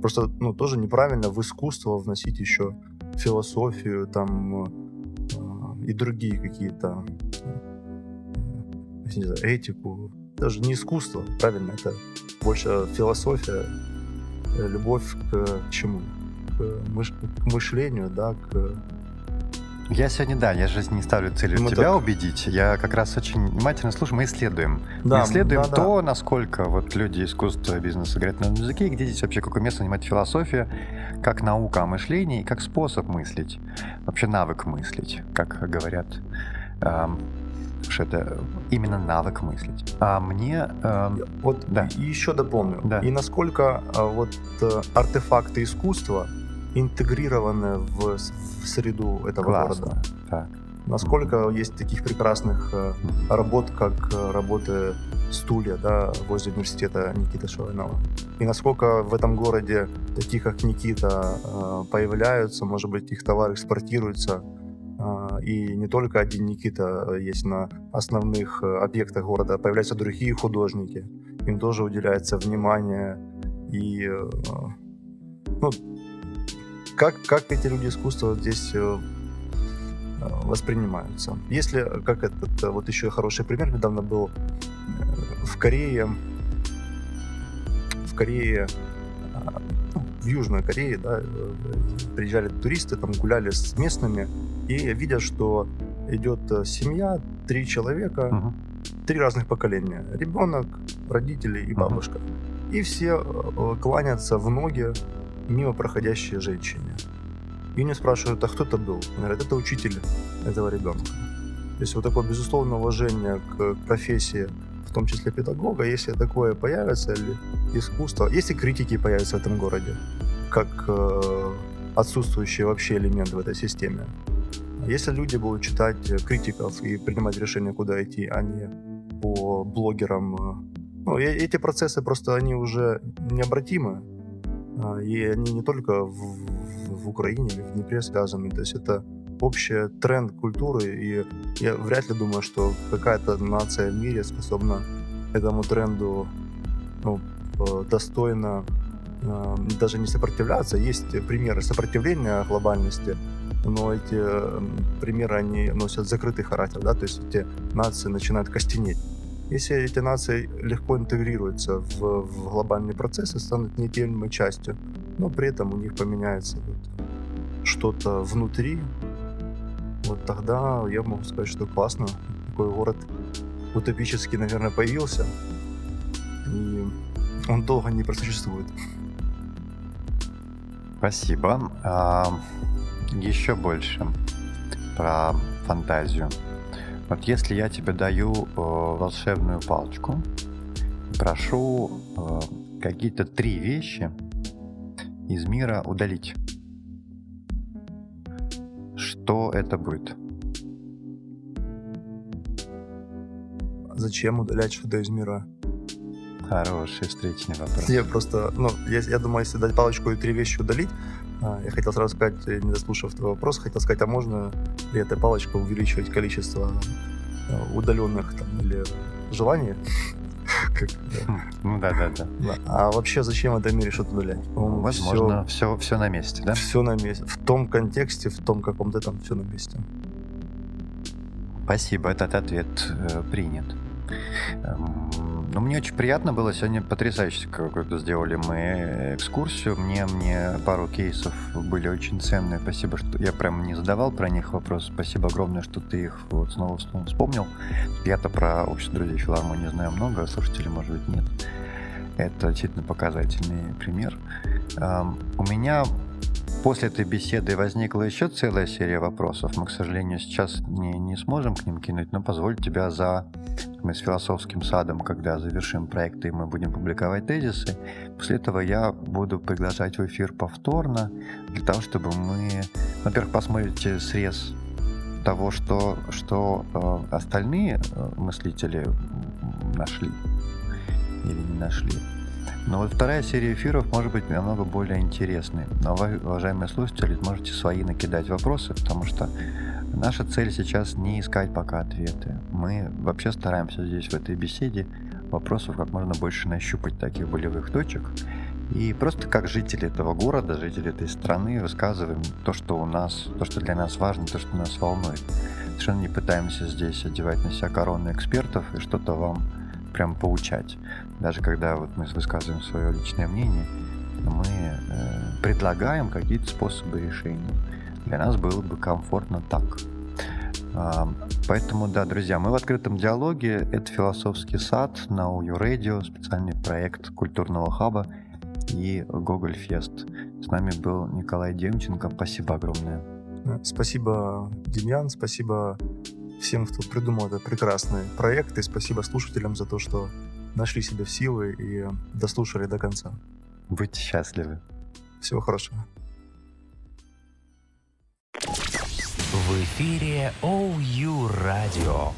Просто, ну, тоже неправильно в искусство вносить еще философию, там, э, и другие какие-то, э, не знаю, этику. Даже не искусство, правильно, это больше философия, любовь к чему? К, мыш- к мышлению, да, к... Я сегодня, да, я же не ставлю целью Мы тебя так- убедить. Я как раз очень внимательно слушаю, мы исследуем. мы Да, исследуем да, да. то, насколько вот люди искусства бизнеса говорят на языке, и где здесь вообще какое место занимает философия, как наука о мышлении, и как способ мыслить, вообще навык мыслить, как говорят. эм, что это именно навык мыслить. А мне... эм, Вот Да. еще дополню. Да. И насколько а, вот э, артефакты искусства интегрированы в, в среду этого классно. города. Так. Насколько есть таких прекрасных э, работ, как э, работы стулья, да, возле университета Никиты Шалинова. И насколько в этом городе таких, как Никита, э, появляются, может быть, их товар экспортируется. А, И не только один Никита э, есть на основных э, объектах города, а появляются другие художники. Им тоже уделяется внимание. И э, ну, как, как эти люди искусства здесь э, воспринимаются. Если, как этот, вот еще хороший пример недавно был в Корее, в Корее, а, ну, в Южной Корее, да, приезжали туристы, там гуляли с местными, и видят, что идет э, семья, три человека, Мгм. три разных поколения. Ребенок, родители и бабушка. И все э, кланятся в ноги мимо проходящей женщине. И они спрашивают, а кто это был? Они говорят, это учитель этого ребенка. То есть вот такое безусловное уважение к профессии, в том числе педагога, если такое появится, или искусство, если критики появятся в этом городе, как э, отсутствующий вообще элемент в этой системе. Если люди будут читать критиков и принимать решения, куда идти, а не по блогерам, э, ну, эти процессы просто, они уже необратимы. А, и они не только в, в Украине или в Днепре связаны. То есть это общий тренд культуры, и я вряд ли думаю, что какая-то нация в мире способна этому тренду ну, э, достойно э, даже не сопротивляться. Есть примеры сопротивления глобальности, но эти примеры, они носят закрытый характер, да, то есть эти нации начинают костенеть. Если эти нации легко интегрируются в, в процесс и станут неотъемлемой частью, но при этом у них поменяется вот что-то внутри, вот тогда я могу сказать, что классно. Такой город утопический, наверное, появился. И он долго не просуществует. Спасибо. Еще больше про фантазию. Вот если я тебе даю э, волшебную палочку, прошу э, какие-то три вещи из мира удалить. Что это будет? Зачем удалять что-то из мира? Хороший встречный вопрос. Я просто, ну, я, я думаю, если дать палочку и три вещи удалить, я хотел сразу сказать, не дослушав твой вопрос, хотел сказать, а можно ли этой палочкой увеличивать количество а, удаленных там, или желаний? Ну да, да, да. А вообще зачем в этом мире что-то удалять? Возможно, все, все, на месте, да? Все на месте. В том контексте, в том каком-то там все на месте. Спасибо, этот ответ э, принят. Ну, мне очень приятно было. Сегодня потрясающе какую-то сделали мы экскурсию. Мне, мне пару кейсов были очень ценные. Спасибо, что я прям не задавал про них вопрос. Спасибо огромное, что ты их вот снова, снова вспомнил. Я-то про общество друзей филармонии знаю много, а слушателей, может быть, нет. Это действительно показательный пример. У меня После этой беседы возникла еще целая серия вопросов. Мы, к сожалению, сейчас не, не сможем к ним кинуть, но позволь тебя за... Мы с философским садом, когда завершим проекты и мы будем публиковать тезисы, после этого я буду приглашать в эфир повторно, для того, чтобы мы, во-первых, посмотрите срез того, что, что э, остальные э, мыслители нашли или не нашли. Но вот вторая серия эфиров может быть намного более интересной. Но вы, уважаемые слушатели, можете свои накидать вопросы, потому что наша цель сейчас не искать пока ответы. Мы вообще стараемся здесь, в этой беседе, вопросов как можно больше нащупать таких болевых точек. И просто как жители этого города, жители этой страны высказываем то, что у нас, то, что для нас важно, то, что нас волнует. Совершенно не пытаемся здесь одевать на себя короны экспертов и что-то вам прям поучать. Даже когда вот мы высказываем свое личное мнение, мы э, предлагаем какие-то способы решения. Для нас было бы комфортно так. А, поэтому, да, друзья, мы в открытом диалоге. Это «Философский сад» на UU Radio, специальный проект культурного хаба и Гоголь Фест. С нами был Николай Демченко. Спасибо огромное. Спасибо, Демьян, спасибо всем, кто придумал этот прекрасный проект, и спасибо слушателям за то, что нашли себе в силы и дослушали до конца. Будьте счастливы. Всего хорошего. В эфире OU Radio.